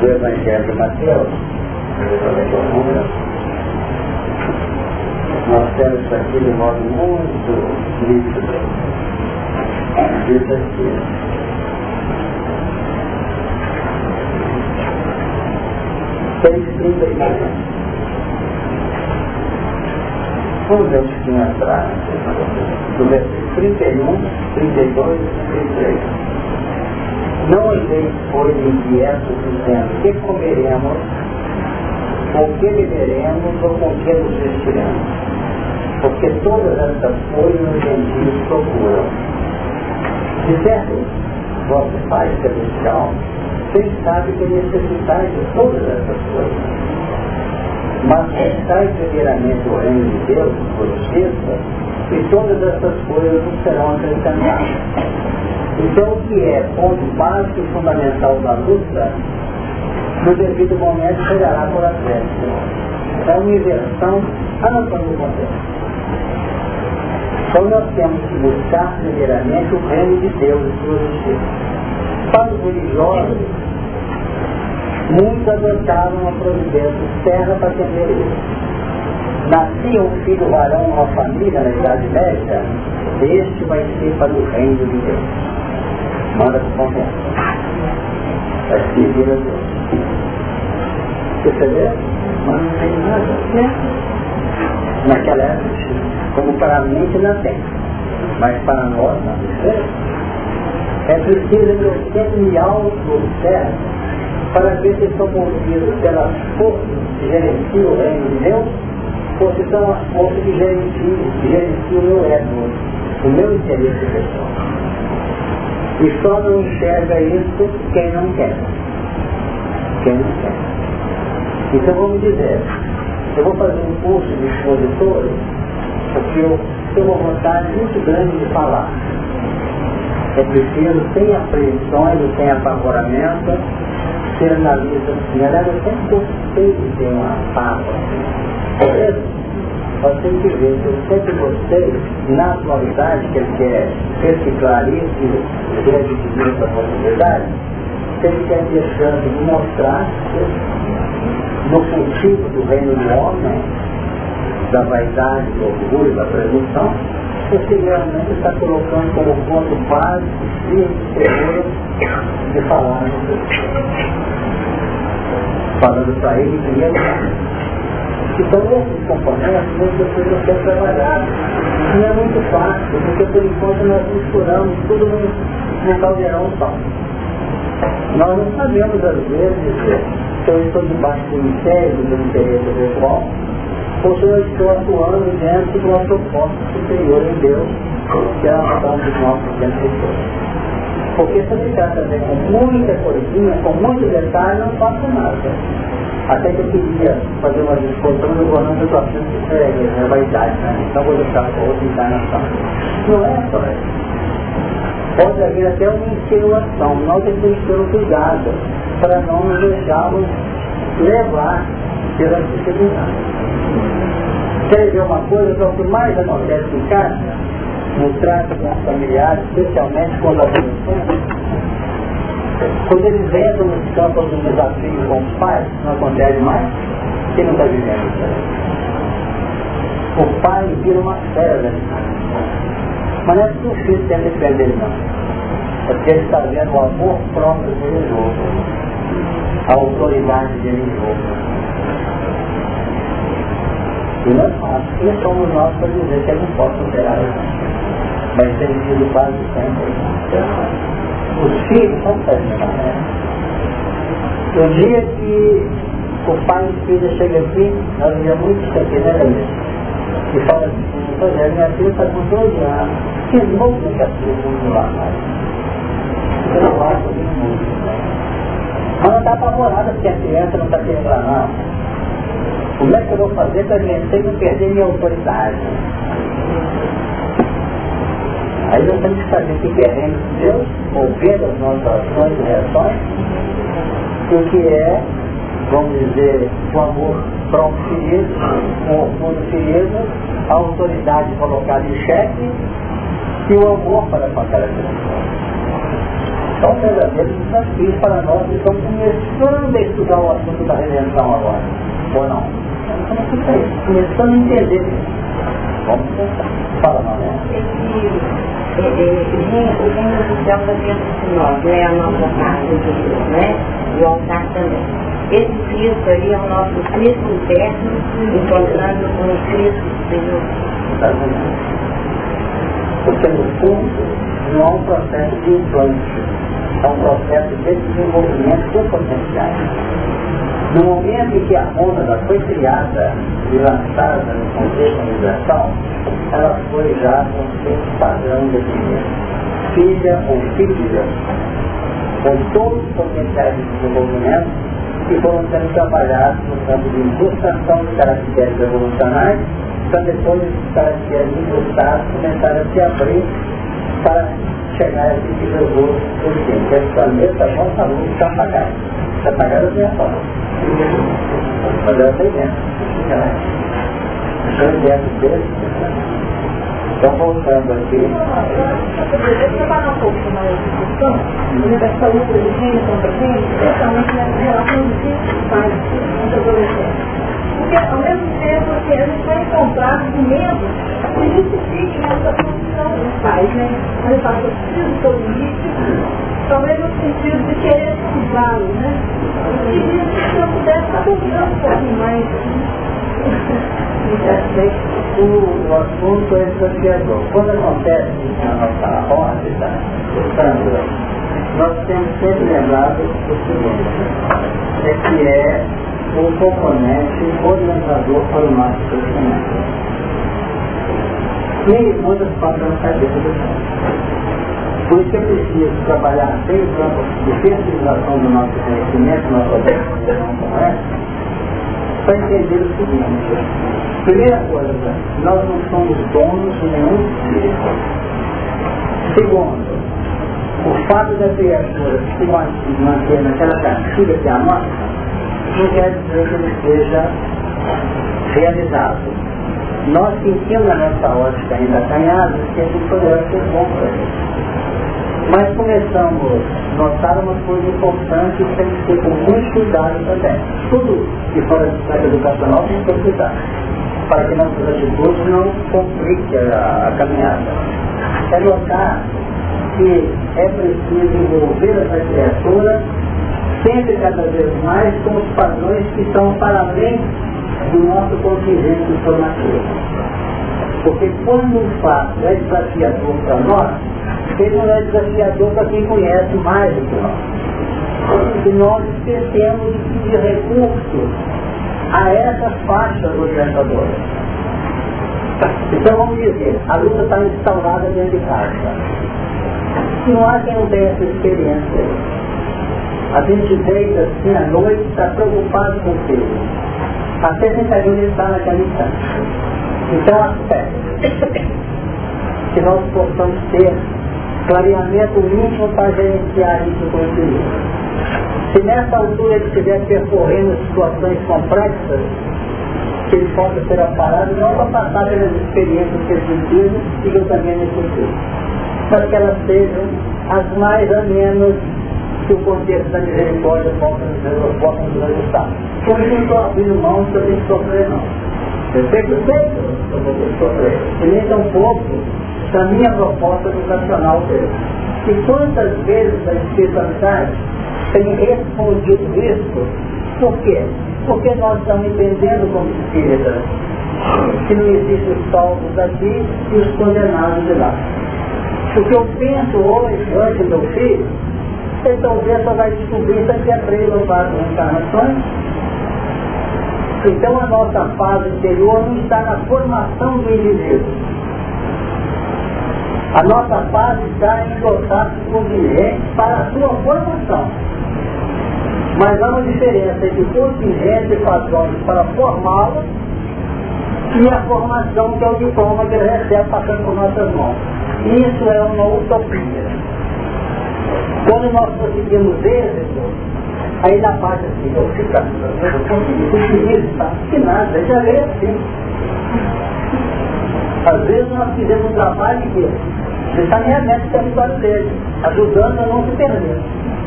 do Evangelho de Mateus, nós temos aqui de modo muito nítido. Diz aqui. Seis trinta e Ver um pouquinho atrás, do versículo 31, 32 e 33. Não olheis, pois, inquietos, dizendo, que comeremos, ou que beberemos, ou com que nos vestiremos. Porque todas essas coisas os gentios procuram. De certo, vosso Pai Celestial, quem sabe que necessitais de todas essas coisas mas buscai primeiramente o reino de Deus, por justiça, e todas essas coisas não serão acrescentadas. Então, o que é ponto básico e fundamental da luta, no devido momento chegará por acréscimo. É uma inversão contexto. Então nós temos que buscar primeiramente o reino de Deus sua justiça. Para os religiosos, Muitos adotaram a providência externa para atender isso. Nascia um filho varão numa família na Idade Média, este vai ser para o reino de Deus. Manda para o Vai servir a Deus. Percebeu? Mas não tem nada. Naquela época, como para a mente não tem. Mas para nós não. É preciso que eu sempre me auto-observe para ver se são movidos pelas forças que gerenciam o reino de Deus, ou se são as forças que gerenciam, que o meu ego, o meu interesse pessoal. E só não enxerga isso quem não quer. Quem não quer. Então vamos dizer, eu vou fazer um curso de expositores, porque eu tenho uma vontade muito grande de falar. É preciso, sem apreensões sem apavoramento, ser analisa assim, aliás, eu sempre gostei de ter uma fala assim. Temos que que eu sempre gostei, na atualidade, que ele quer reciclar isso e redividir essa possibilidade, que ele quer chance de mostrar no sentido do reino do homem, da vaidade, do orgulho, da presunção, você realmente está colocando como ponto básico, firme, seguro, de falar falando para ele primeiro então esses componentes depois você trabalhar. Não é muito fácil porque por enquanto nós misturamos tudo num, caldeirão só. Nós não sabemos às vezes se eu estou debaixo do mistério do interesse pessoal ou se eu estou atuando dentro de uma proposta superior em Deus que é a ação dos nossos benfeitores porque se eu ficar também com muita coisinha, com muito detalhe, não faço nada. Até que eu queria fazer uma discussão do Ronaldo do assunto que é a vaidade, né? Então vou deixar para outra encarnação. Não é só isso. Pode haver até uma insinuação. Nós temos que ter um cuidado para não nos deixarmos levar pela dificuldade. Quer ver uma coisa que é o que mais acontece em casa? No trato com os familiares, especialmente os adolescentes, quando eles entram nos campos do desafio com os pais, não acontece mais, quem não está vivendo isso O pai vira uma fera Mas não é que o filho tem que defender não. É porque ele está vendo o amor próprio dele jogo. A autoridade dele em jogo. E nós, quem somos nós para dizer que ele não pode superar isso? Mas tem sido quase sempre. Os filhos são péssimas, né? O dia que o pai e filha chega aqui, nós via muito isso aqui, né, David? E fala assim, pois é, minha filha está com 12 anos, que louco que a filha não lá. Eu não gosto de muito, ela está apavorada porque a criança não está querendo lá, não. Como é que eu vou fazer para minha não perder minha autoridade? Aí nós temos que saber o que é Deus, ouvir as nossas ações e reações, o que é, vamos dizer, o amor próprio ferido, o orgulho ferido, a autoridade colocada em xeque e o amor para com aquela pessoa. São verdadeiros desafios para nós que estamos começando a estudar o assunto da redenção agora. Ou não? Começando a entender isso. Vamos pensar. Fala, é, é, o reino do céu está dentro de nós, né? A nossa casa de Deus, né? E o altar também. esse Cristo ali é o nosso Cristo interno, encontrando com o Cristo Senhor. Porque no fundo não há um processo de implante, é um processo de desenvolvimento do potencial. No momento em que a onda foi criada e lançada no contexto universal, ela foi já com seu padrão definido. Filha ou filha, com todos os potenciais de desenvolvimento que foram sendo trabalhados no campo de incrustação de caracteres evolucionais, para depois esses caracteres incrustados começarem a se abrir para chegar a esse nível por fim. Esse planeta, nossa luz está apagada. Está apagada da minha forma. Mas eu sei dentro. Estou dentro desse então, voltando aqui. Eu falar um pouco mais de questão, da saúde do o reino, especialmente na relação de pais, dos adolescentes. Porque, ao mesmo tempo que a gente vai encontrar argumentos que justifiquem essa posição dos pais, né? Mas eu falo, eu preciso político, talvez no sentido de querer usá-lo, né? E se eu pudesse estar um pouquinho mais o, assunto é desafiador. Quando acontece na nossa órbita, Sandra, nós temos sempre lembrado o seguinte, é que é o componente orientador para o nosso crescimento. E muitas passam na cabeça do. Por isso é preciso trabalhar sem o campo de fertilização do nosso conhecimento, nossa é, para entender o seguinte. Primeira coisa, nós não somos donos de nenhum espírito. Segundo, o fato da criatura se manter naquela caixilha que é a nossa, não quer dizer que ele seja realizado. Nós sentimos na nossa ótica ainda acanhados que gente poderia ser bom para ele. Mas começamos a notar uma coisa importante que tem que ser com muito cuidado também. Tudo que for educacional tem que ter cuidado, para que nossas atitudes não compliquem a, a caminhada. É notar que é preciso envolver essa criatura sempre cada vez mais com os padrões que estão para além do nosso contingente informativo. Porque quando um fato é desafiador para nós, ele não é desafiador para quem conhece mais do que nós. E nós esquecemos de recursos a essas faixas orientadoras. Então vamos dizer, a luta está instaurada dentro de casa. Não há quem não tenha essa experiência. A gente deita assim à noite, está preocupado com o filho. Até tentar onde está naquela instância. Então aspecto que nós possamos ter clareamento íntimo para gerenciar isso com o Se nessa altura ele estiver percorrendo situações complexas, que ele possa ser aparado não para passar pelas experiências que ele precisa e que eu também necessito, mas que elas sejam as mais ou menos que o contexto da misericórdia possa nos ajustar. Isso não estou abrindo mão que eu tenho que sofrer não. Eu sei que eu sei que eu vou sofrer. E nem tão pouco da minha proposta educacional dele. E quantas vezes a espiritualidade tem respondido isso? Por quê? Porque nós estamos entendendo como espíritas que não existem os salvos daqui e os condenados de lá. O que eu penso hoje, antes do filho, você talvez só vai descobrir daqui a três ou quatro encarnações. Então a nossa fase interior não está na formação do indivíduo a nossa base está em dotar contingente para a sua formação. Mas há uma diferença entre contingente e padrões para formá-lo e a formação que é o diploma que ele recebe passando por nossas mãos. Isso é uma utopia. Quando nós conseguimos êxito, aí na parte assim, eu fico, eu consegui? Que nada, já veio assim. Às vezes nós fizemos um trabalho que Encaminhamento território dele, ajudando a não se perder.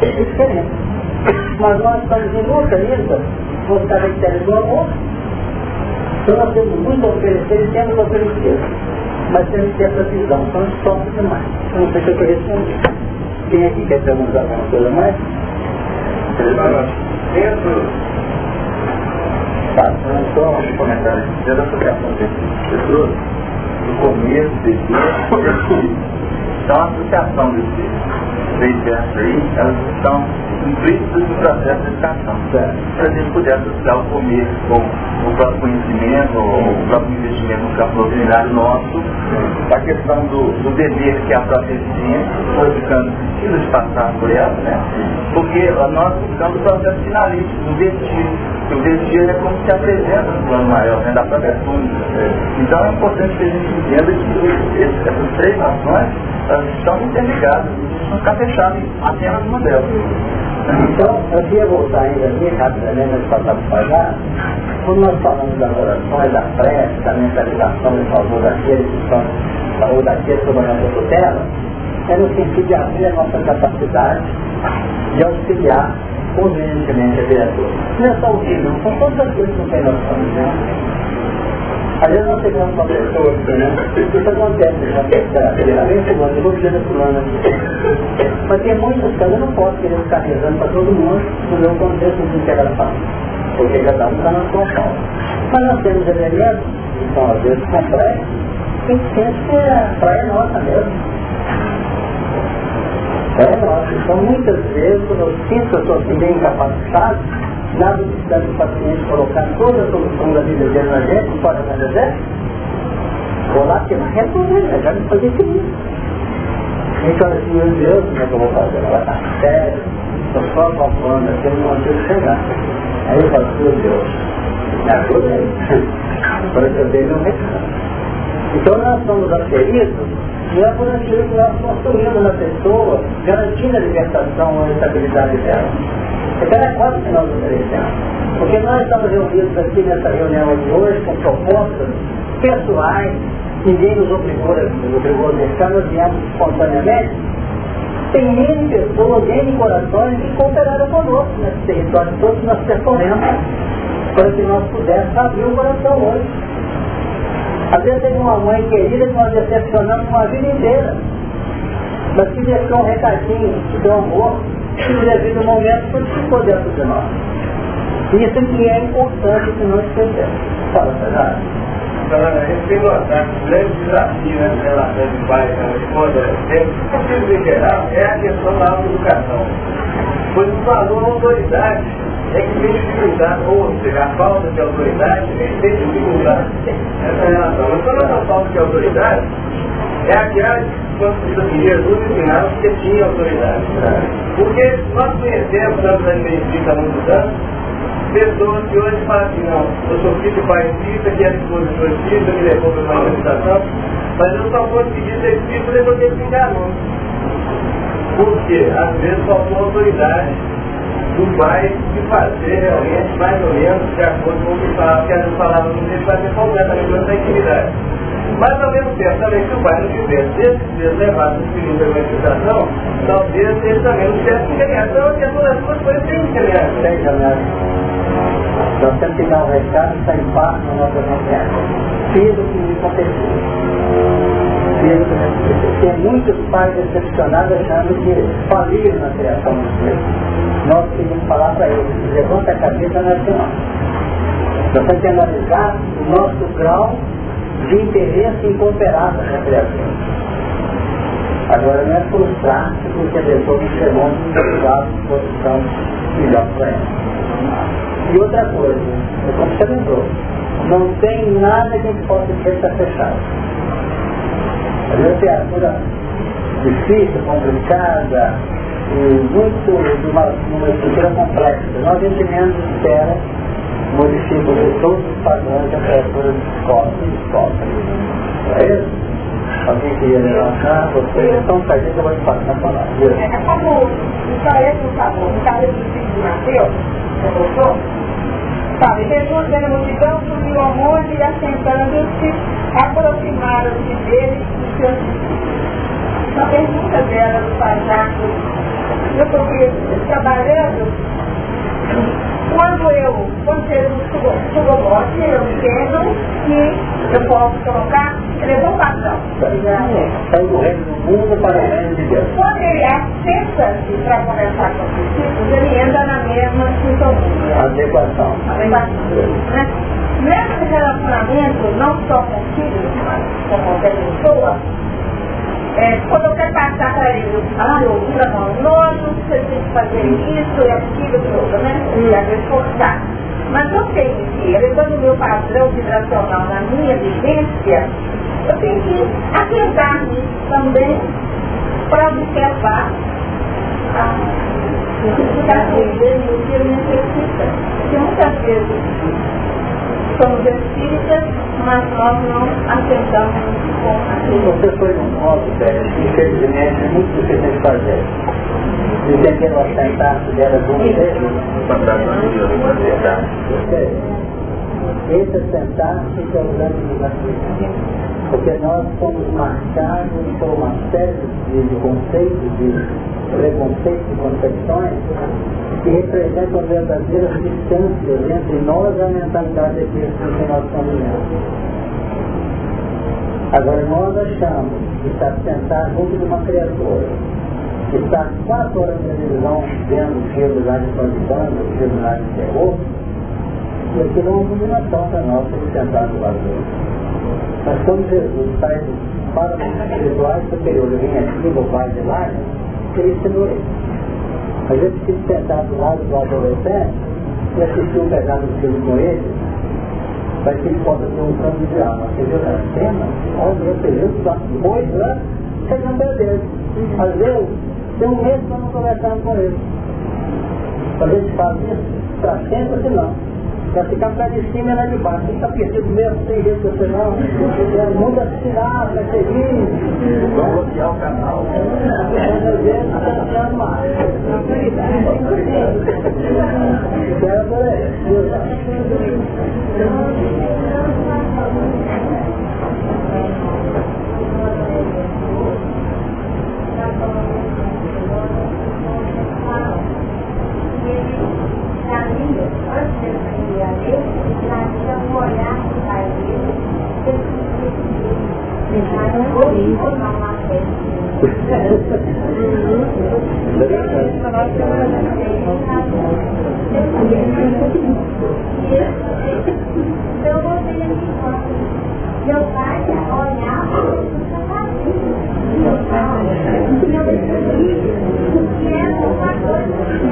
É diferente. Mas nós estamos em luta ainda com os caracteres do amor. Então nós temos muito a oferecer e temos a oferecer. Mas temos que ter essa visão, então sofre demais. Eu não sei se eu estou respondendo. Quem aqui quer perguntar alguma coisa mais? dentro Tá, só um comentário. Da associação de pessoas, no começo desse então a associação desses três versos aí, elas estão implícitas no processo de educação. Para a gente poder associar o começo com o próprio conhecimento, o próprio investimento no campo doutrinário nosso, a questão do, do dever que é a própria ciência, modificando precisa de passar por ela, né? Porque nós buscamos o processo finalístico, do vestir. O vestir é como se apresenta no plano maior, né? da própria túnica. Então é importante que a gente entenda que essas três nações estão interligadas, não ficar fechadas em apenas uma delas. Então, eu queria voltar ainda aqui rapidamente antes de passar para pagar. Quando nós falamos das orações, da prece, da mentalização em favor daqueles que estão, ou daqueles que estão na tutela, é no sentido de abrir a nossa capacidade de auxiliar convenientemente a criatura. Não é só o filho, são todas as coisas que não têm noção, né? Às vezes nós pegamos uma pessoa né? Isso acontece, já terapia, vem eu vou pedir da fulana. Mas tem muitas coisas, eu não posso querer ficar rezando para todo mundo no meu contexto de integração. Porque cada um está na sua forma. Mas nós temos elementos que são às vezes complexos, e que é a praia nossa mesmo. É nossa. Então muitas vezes, quando eu sinto que eu estou assim bem incapacitado, nada necessidade do paciente colocar toda a solução da vida dele na gente, fora da gente, vou lá ter uma resolver, né? já me fazer feliz. Então, assim, meu Deus, como é que eu vou fazer? Ela está séria, estou só palpando, aqui não consigo chegar. Aí eu falo, meu Deus, me ajuda aí. Para que eu dei meu recado. Então nós somos aferidos não é por aquilo que nós construímos na pessoa, garantindo a libertação a estabilidade dela. Então é quase que nós oferecemos. Porque nós estamos reunidos aqui nessa reunião de hoje com propostas pessoais, ninguém nos obrigou, nos obrigou a deixar, nós viemos espontaneamente. Tem N pessoas, N corações que cooperaram conosco nesse território todo que nós percorremos para que nós pudéssemos abrir o coração hoje. Às vezes teve uma mãe querida que nós decepcionamos uma vida inteira, mas que deixou um recadinho, que deu amor, no devido momento ficou dentro de nós. Isso que é importante que nós esquecemos. Fala, Fernando. A gente tem o grande desafio nessa relação de pai com a esposa, possível em geral, é a questão da autoeducação. Pois o valor autoridade é que tem dificuldade, ou seja, a falta de autoridade é que tem dificuldade nessa relação. Mas quando essa falta de autoridade é aquela que Jesus ensinava que tinha autoridade. Porque nós conhecemos, tanto na Benedita há muitos anos, pessoas que hoje falam assim, não, eu sou filho de pai espírita, que é de sua espírita, me levou para uma manifestação, mas eu só consegui ser espírita depois que ele me enganou. Porque às vezes faltou autoridade do pai de fazer realmente mais ou menos de acordo com o que falava, porque às vezes falava não deixa fazer completamente outra intimidade. Mas ao mesmo tempo também se o pai não tivesse desde levado o filho da manifestação, talvez ele também não tivesse encaminhado. Então a questão das duas coisas tem encaminhado. Tem encaminhado. Nós temos que dar um recado e sair parte na nossa consciência. Fiz o que me aconteceu. Tem muitos pais decepcionados achando que faliram na criação dos filhos. Nós queríamos falar para eles, levanta a cabeça na senhora. Nós temos que analisar o nosso grau de interesse em cooperar com a criação. Agora não é frustrar-se porque a pessoa não chegou em determinada posição melhor para ela. E outra coisa, é como você lembrou, não tem nada que a gente possa dizer que está fechado. A literatura difícil, complicada, e muito de uma, uma estrutura complexa. Nós entendemos espera modificam todos os padrões da criatura de escola e escola. É isso? Alguém queria levantar? Você? Então, faz isso, eu vou te passar a palavra. É como Israel não está bom, o cara do filho de Mateus, você gostou? Sabe, Jesus vendo a multidão, subiu ao monte e assentando-se, aproximaram-se dele os seus discípulos. Uma pergunta dela do Jacques, eu estou trabalhando quando eu, quando eu subo morte, eu entendo que eu posso colocar escreveu o patrão. Saiu do reino do mundo para o reino de Deus. Quando ele assenta-se para conversar com os discípulos, ele entra na mesma sintonia. Adequação. Adequação. Né? Nesse relacionamento, não só com filhos, mas com qualquer pessoa, é, quando eu quero passar para ele, ah, eu outra não, nós você tem que fazer isso e aquilo, tudo, né? E às vezes forçar. Mas eu tenho que, levando o meu padrão vibracional na minha vivência, eu tenho que atentar nisso também para observar a necessidade dele, o que ele necessita. Porque muitas vezes somos espíritas, mas nós não aceitamos com aquilo. Você foi num modo, velho, infelizmente, é muito difícil de fazer. Entender o assentar dela de um deles. Esse assentar-se que é o grande desafio. Porque nós somos marcados por uma série de conceitos, de preconceitos e concepções que representam verdadeiras distâncias entre nós e a mentalidade de Cristo que nós caminhamos. Agora nós achamos que estar sentado junto de uma criatura, que está quatro horas na televisão vendo filmes lá de banda, filmes lá de terror, e aquilo é uma combinação para nós de sentar do lado dele. Mas quando Jesus sai para os espirituais superiores, vem aqui no Pai de lá, ele ensinou ele. Às vezes fico sentado do lado do adolescente e assistir um pedaço de filme com ele, vai que ele possa ter um campo de alma. Você viu na cena? Olha, eu período está dois anos, você não bebeu. Às vezes, tem um mês que eu não conversando com ele. A gente faz isso para sempre, assim não. Para ficar para de cima e lá de baixo. Você está perdido mesmo, tem jeito que você não. É, muda assinar, vai seguir. Vamos bloquear o canal. Está mais. Meu pai e era Hoje, está com a direção, mesmo eu como educadora, na escola, eu porque eu tive a dedicação de pegar o assunto, não na fé, para lugar na fé, e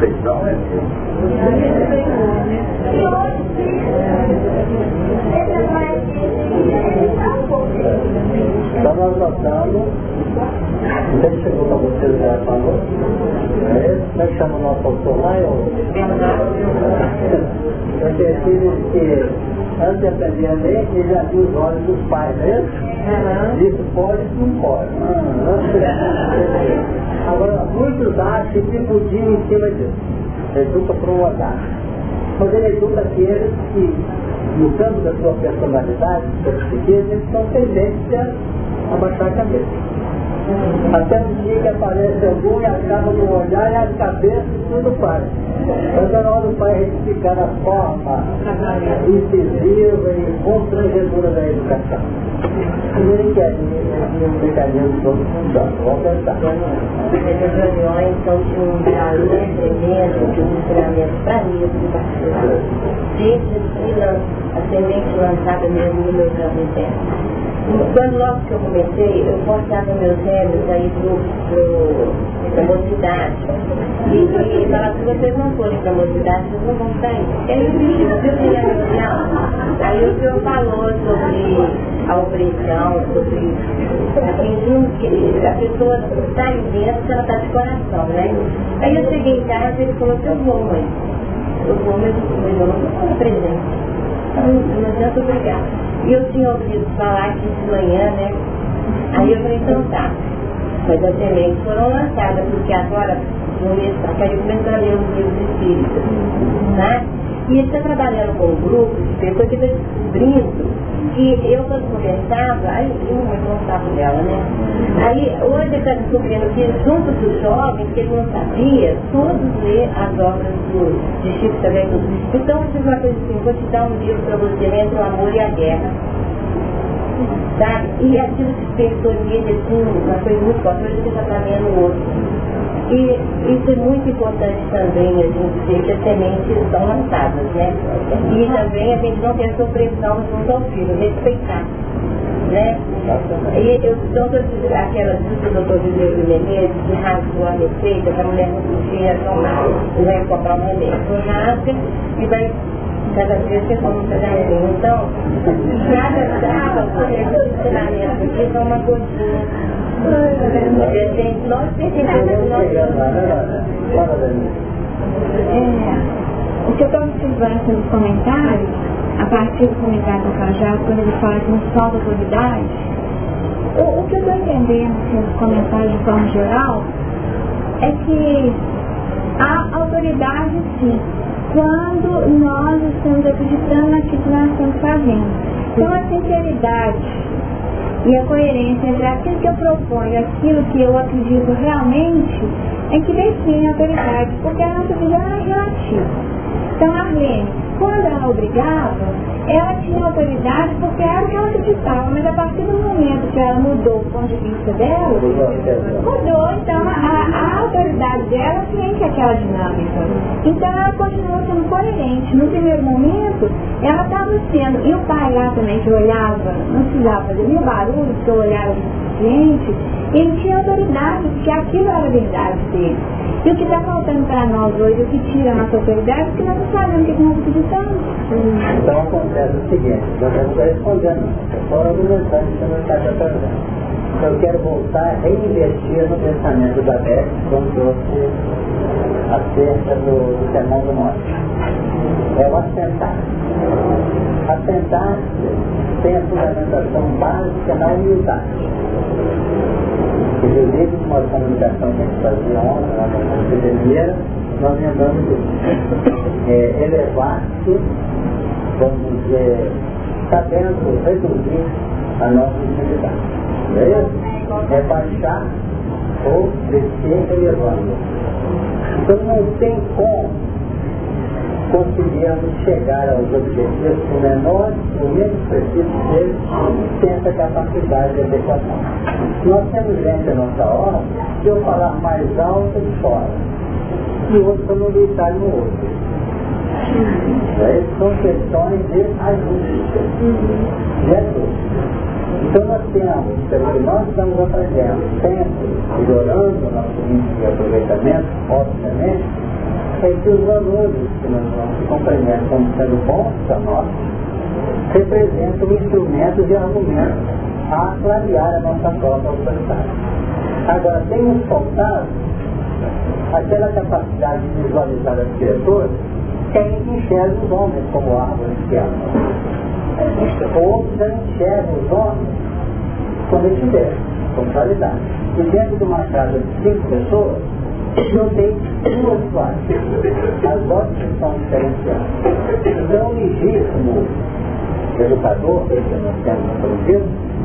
Feijão é E hoje, Então nós notamos, não sei se chegou para vocês já falou, é, como é que chama o nosso autor lá? Eu percebi que antes de aprender a ler, ele já viu os olhos dos pais, né? Isso pode, não pode. Agora, muitos acham que podiam em cima disso. Educa para um olhar. Mas ele educa aqueles que, no campo da sua personalidade, da sua riqueza, eles são tendentes a baixar a cabeça. Até o dia que aparece algum e acaba de olhar e a cabeça tudo faz. Mas na hora do pai retificar a forma incisiva e constrangedora da educação. Ele quer um mecanismo todo funcionando. Vamos pensar. Essas reuniões são de um valor tremendo, de um ensinamento para mim, de particular. Desde a semente lançada mesmo no meu campo interno. Quando logo que eu comecei, eu forçava meus velhos a ir para a mocidade. E, e falava, se vocês não forem para a mocidade, vocês não vão sair. E aí era legal. Aí o senhor falou sobre a opressão, sobre fingindo que a pessoa está aí dentro, ela está de coração, né? Aí eu cheguei em casa e ele falou eu vou, mãe. Eu vou, mas eu não estou presente. Muito obrigada. E eu tinha ouvido falar aqui de manhã, né? Aí eu falei, então tá. Mas as sementes foram lançadas, porque agora no mês, quero começar a ler os livros espíritas. Né? E ele trabalhando com um grupo de pessoas que descobrindo que eu quando conversava, aí eu não gostava dela, né? Aí hoje está descobrindo que junto dos jovens, que ele não sabia, todos lê as obras do, de Chico também. Então eu fiz uma coisa assim, vou te dar um livro para você entre o amor e a guerra. Sabe? E aquilo despertou nele, assim, uma coisa muito forte, hoje ele já está vendo outro. E isso é muito importante também, a gente ver que as sementes são lançadas, né? E também a gente não ter supressão junto ao filho, respeitar. Né? E eu estou aquela dica do doutor José Menezes que rasgou a receita que a mulher não podia tomar, vai comprar um remédio. Rasga e vai cada vez que fazer um Então, cada sábado, esse ensinamento aqui são uma coisinha o que eu estou observando nos comentários, a partir do comentário do Cajado, quando ele fala que não falta autoridade, o, o que eu estou entendendo assim, nos comentários de forma geral é que há autoridade sim, quando nós estamos acreditando naquilo que nós estamos fazendo. Então a sinceridade e a coerência entre aquilo que eu proponho e aquilo que eu acredito realmente é que define a autoridade, porque a nossa visão é relativa. Então, a Arlene, quando ela obrigava, ela tinha autoridade porque era o que ela acreditava, mas a partir do momento que ela mudou o ponto de vista dela, mudou, então a, a autoridade dela ciente aquela dinâmica. Então ela continuou sendo coerente. No primeiro momento, ela estava sendo, e o pai lá também que olhava, não precisava fazer nenhum barulho, porque eu olhava suficiente, ele tinha autoridade, porque aquilo era a verdade dele. E o que está faltando para nós hoje, o que tira a nossa autoridade, é que nós não sabemos o que nós acreditamos. Então acontece o seguinte, não estou respondendo, estou argumentando que não está perguntando. Eu quero voltar a reinvestir no pensamento da Beth, quando trouxe acerca do, do sermão do norte. É o assentar. Assentar tem a fundamentação básica na humildade. Inclusive, uma comunicação que a gente fazia ontem, lá na academia, nós lembramos disso. É, elevar-se, vamos dizer, sabendo reduzir a nossa utilidade. Não é isso? É baixar ou descer elevando. Então não tem como conseguirmos chegar aos objetivos o menor, o menos preciso deles, sem essa capacidade de adequação. Nós temos gente a nossa hora de eu falar mais alto de fora, e o outro não gritar no outro. É, são questões de ajuste. Uhum. Então nós temos, pelo nós estamos aprendendo sempre, melhorando o nosso índice de aproveitamento, obviamente, é que os valores que nós vamos compreender como sendo bons para nós, representam instrumentos e argumentos a clarear a nossa própria autoridade. Agora, tem nos faltado aquela capacidade de visualizar as criaturas que a enxerga os homens como árvores que amam. Outros já enxergam os homens quando estiver, com qualidade. E dentro de uma casa de cinco pessoas, eu tenho duas classes. As vozes são diferenciadas. Então o legítimo educador, que nós temos aprendido,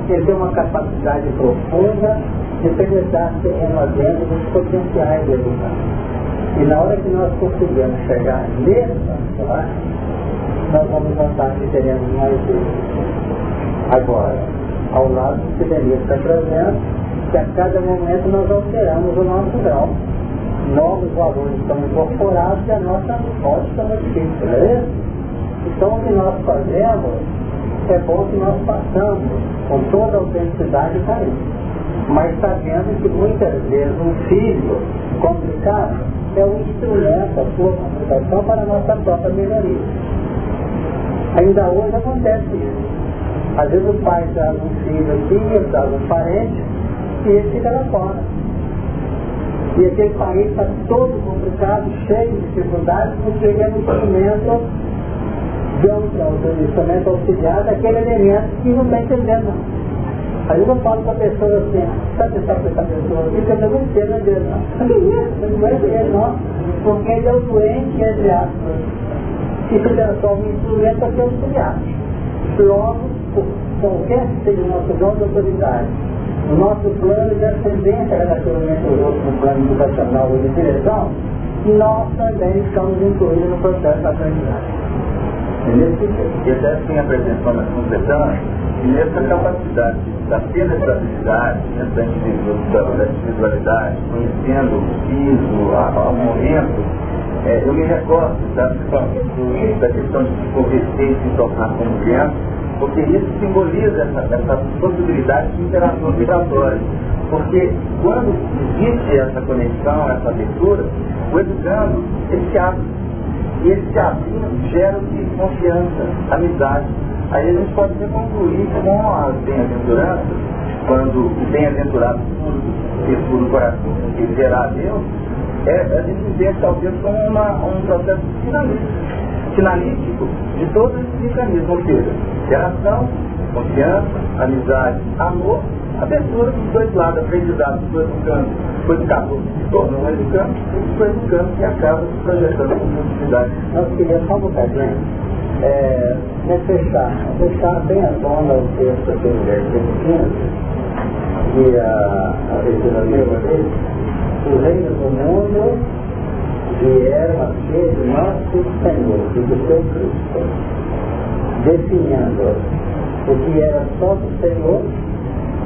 ele tem uma capacidade profunda de penetrar terreno dentro dos potenciais do educado. E na hora que nós conseguimos chegar nessa classe, nós vamos notar que teremos mais vezes. Agora, ao lado do que Denise está trazendo, que a cada momento nós alteramos o nosso grau. Novos valores estão incorporados e a nossa ótica modifica, não é Então o que nós fazemos é bom que nós passamos com toda a autenticidade para isso. Mas sabendo que muitas vezes um filho complicado é um instrumento, a sua comunicação para a nossa própria melhoria. Ainda hoje acontece isso. Às vezes o pai traz um filho aqui, traz um parente, e ele fica lá fora. E aquele país está todo complicado, cheio de dificuldades, porque ele é um instrumento damos ao instrumento auxiliar daquele elemento que não está entendendo. Aí eu falo para a pessoa assim, sabe essa, pessoa aqui, que eu não entendo dele, não. Não vai entender, não, porque ele é o doente, entre aspas, que se transforma em instrumento para ser auxiliar. Logo, qualquer que seja o nosso de autoridade, o nosso plano de ascendência relativamente aos outros no plano educacional ou de direção, nós também estamos incluídos no processo da aprendizagem. E até assim apresentou na concessão, nessa capacidade da penetrabilidade, né, da individualidade, conhecendo o piso, o momento, é, eu me recordo da, da questão de se converter e se tornar como criança, porque isso simboliza essa, essa possibilidade de interação vibratória. Porque quando existe essa conexão, essa abertura, o educando, ele se abre. E ele se abrindo gera confiança, amizade. Aí a gente pode concluir com as bem-aventuranças, quando o bem-aventurado puro, o coração, que verá a Deus, é, a gente vê talvez como uma, um processo finalístico, de todos esses mecanismos, ou seja, relação, confiança, amizade, amor, abertura dos dois lados, aprendizado do educando, foi educador se tornou um educando, foi educando que acaba se projetando como possibilidade. Nós queríamos só um bocadinho, é, fechar, fechar bem a tona o texto aqui no versículo 15, e a, a leitura dele, o reino do mundo vieram a ser de nosso Senhor e do seu Cristo, definindo o que era só do Senhor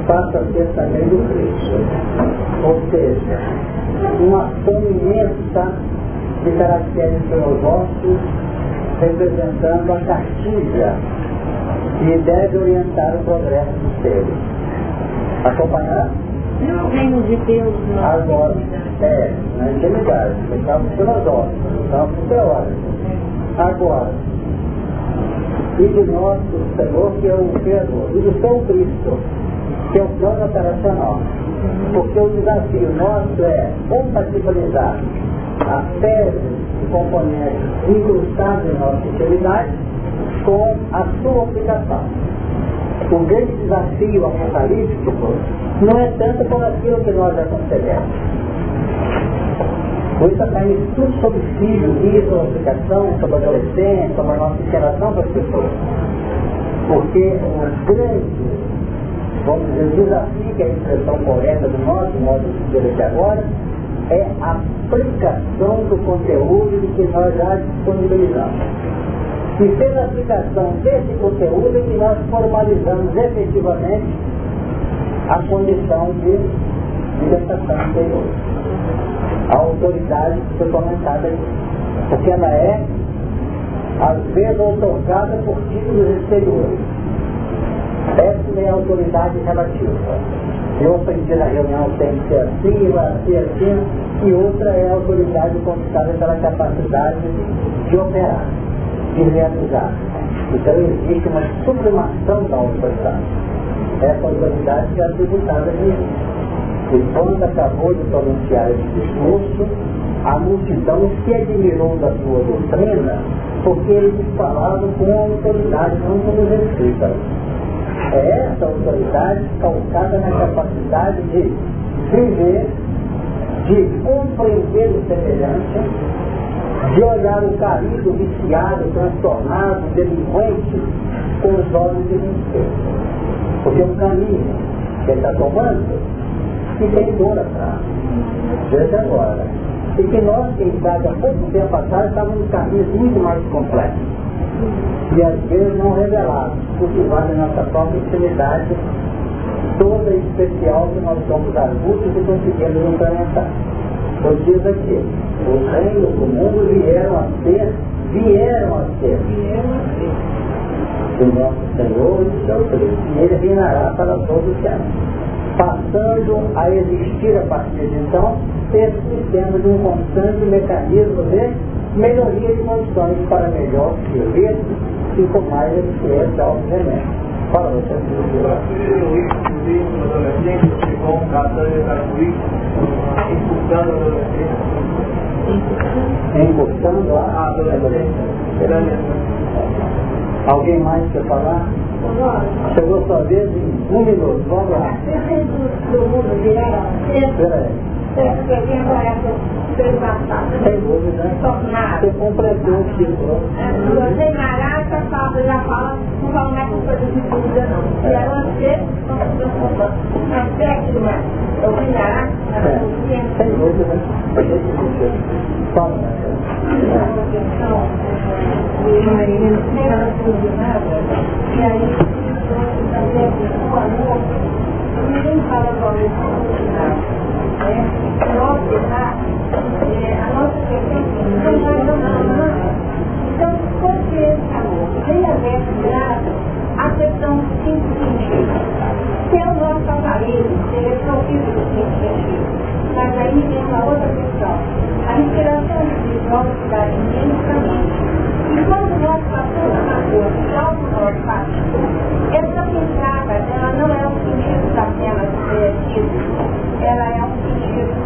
passa a ser também do Cristo. Ou seja, uma imensa de caracteres filosóficos representando a cartilha que deve orientar o progresso dos seres. Acompanhar? Não, reino de Deus não. Agora, é, na intimidade, no campo filosófico, no campo teórico. Agora, e de nosso Senhor, que é o Criador, e do seu Cristo, que é o plano operacional. Porque o desafio nosso é compatibilizar a tese e componentes incrustados em nossa intimidade com a sua aplicação. O grande desafio apocalíptico não é tanto por aquilo que nós concebemos. Isso está em estudo sobre filho, vida, aplicação, sobre adolescente, sobre a nossa interação com as pessoas. Porque o grande, vamos dizer, desafio, que é a expressão correta do nosso modo de viver aqui agora, é a aplicação do conteúdo que nós já disponibilizamos. E pela aplicação desse conteúdo é que nós formalizamos efetivamente a condição de libertação interior. A autoridade que foi comentada aqui. Porque ela é, às vezes, outorgada por títulos exteriores. Essa é a autoridade relativa. Eu aprendi na reunião tem que ser assim, vai ser assim, e outra é a autoridade conquistada pela capacidade de operar, de realizar. Então existe uma sublimação da autoridade. Essa autoridade é atributada a Jesus. E quando acabou de pronunciar esse discurso, a multidão se admirou da sua doutrina, porque eles falavam com autoridade, não como respeito. É essa autoridade calcada na capacidade de viver, de compreender o semelhante, de olhar o caído, viciado, transtornado, delinquente, com os olhos de vencer. Porque o caminho que ele está tomando, que tem dor atrás. Veja agora. E que nós, quem sabe, há pouco tempo atrás, estávamos em caminhos muito mais complexos e às vezes não revelados, cultivando a nossa própria intimidade toda especial que nós somos adultos e conseguimos implementar. Pois diz aqui, os reinos do mundo vieram a ser, vieram a ser, vieram a ser, do nosso Senhor e seu Cristo, e ele reinará para todos os anos, passando a existir a partir de então, esse sistema de um constante mecanismo de melhoria de condições para melhor viver e com mais eficiência remédios. Fala você. Encostando lá. Ah, Alguém mais quer falar? Chegou sua vez em um minuto. Vamos lá. Espera aí. Você completou o título. Você Maraca, fala, já fala, não fala mais com coisa de dúvida não. E aí você, aspecto, mas eu vim Maraca, sem dúvida. Fala, E aí, o ninguém fala agora questão não dominar. Então, por que esse amor? Vem a ver grave a questão simplesmente. Se o nosso aparelho, ele Mas aí vem uma outra questão. A inspiração espiritual se dá imensamente. E quando nós passamos na rua, já o nosso partido, essa pintada, ela não é o sentido da tela que ela é um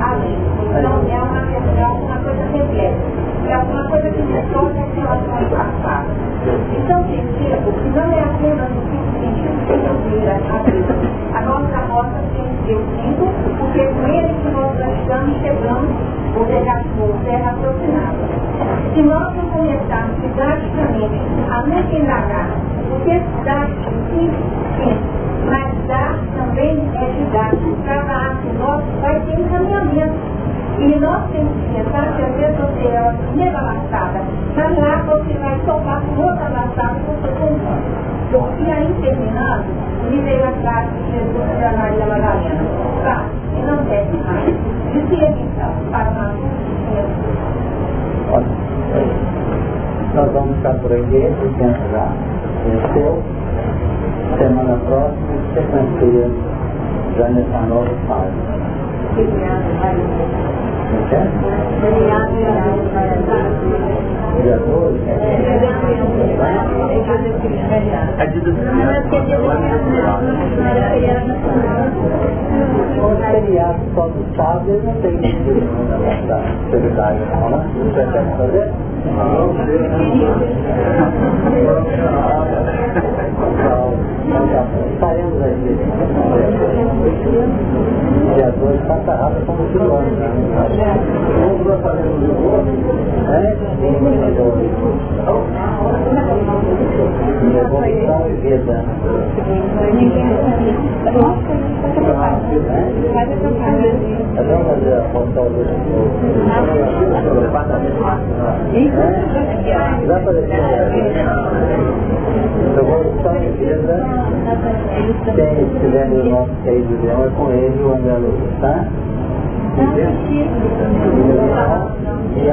além. Então é uma, é uma coisa repleta. É alguma coisa que se torna em relação ao passado. Então, sentido, que não é apenas o sentido que ouvir a vida. A nossa rota tem que ser o cinto, porque é com ele que nós estamos chegando o terra, terra aproximada. Se nós não começarmos didaticamente a nos indagar o que é didático, sim, sim, mas dar também é didático. Cada ato nosso vai ter encaminhamento. Tá, e não desce mais. E então? Para uma Olha, nós vamos ficar por aqui, o tempo já venceu. Semana próxima, sequência, já nessa nova fase. Dia 12? É dia 12 feriado só do sábado, não tem atividade não, né? Você quer fazer? Não, aqui. Dia 2 está carrado como de longe. Um vai fazendo de outro, né? Evolução e vida. Vamos fazer a para Eu vida. Quem estiver no nosso país de é com ele, o André tá? E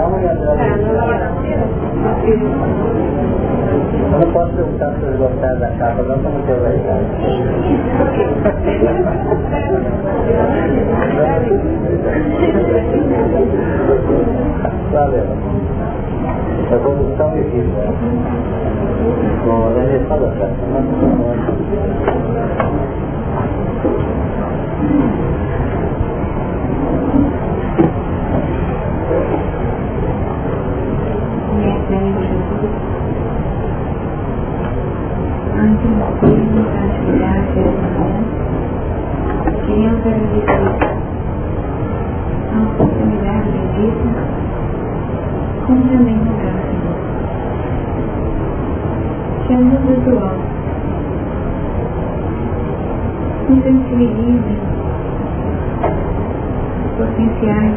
Eu não posso perguntar se eles gostaram da capa, não, para não ter verdade. Valeu. Evolução de vida. Com a eleição da nos sensibilize os potenciais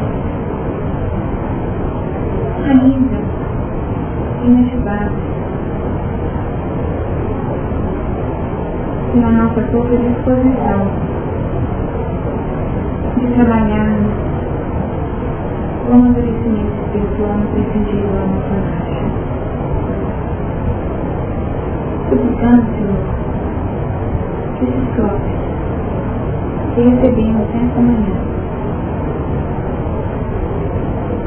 ainda inativados e a nossa toda disposição de trabalharmos o amadurecimento espiritual preciso da nossa marcha. Suplicando, Senhor, que esses próprios que recebemos esta manhã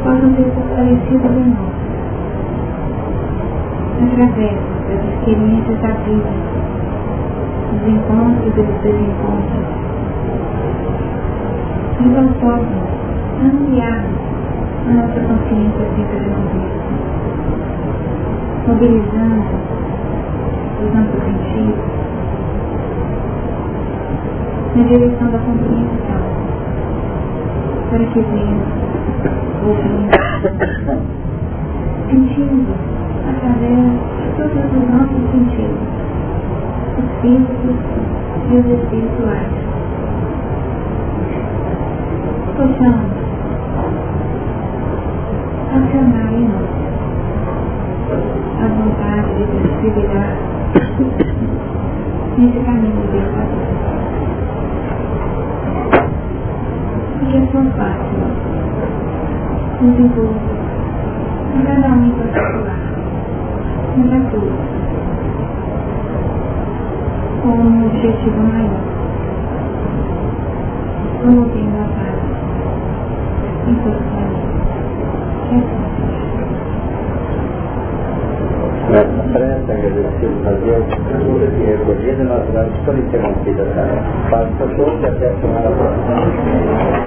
possam ser fortalecidos em nós através das experiências da vida os encontros e os desencontros. Então possam ampliar a nossa consciência acerca de nós mesmos, mobilizando os nossos sentidos na direção da compreensão, para que venhamos, ouvindo, sentindo através de todos os nossos sentidos, os físicos e os espirituais. Possamos acionar em nós a vontade de perseverar nesse caminho libertador. Porque é tão fácil nos envolver em cada um em particular, em todos, com um objetivo maior, promovendo a paz os Nessa prece, agradecido a Deus que recolhido, nós vamos por interrompida, tá? Faça todos até a semana próxima.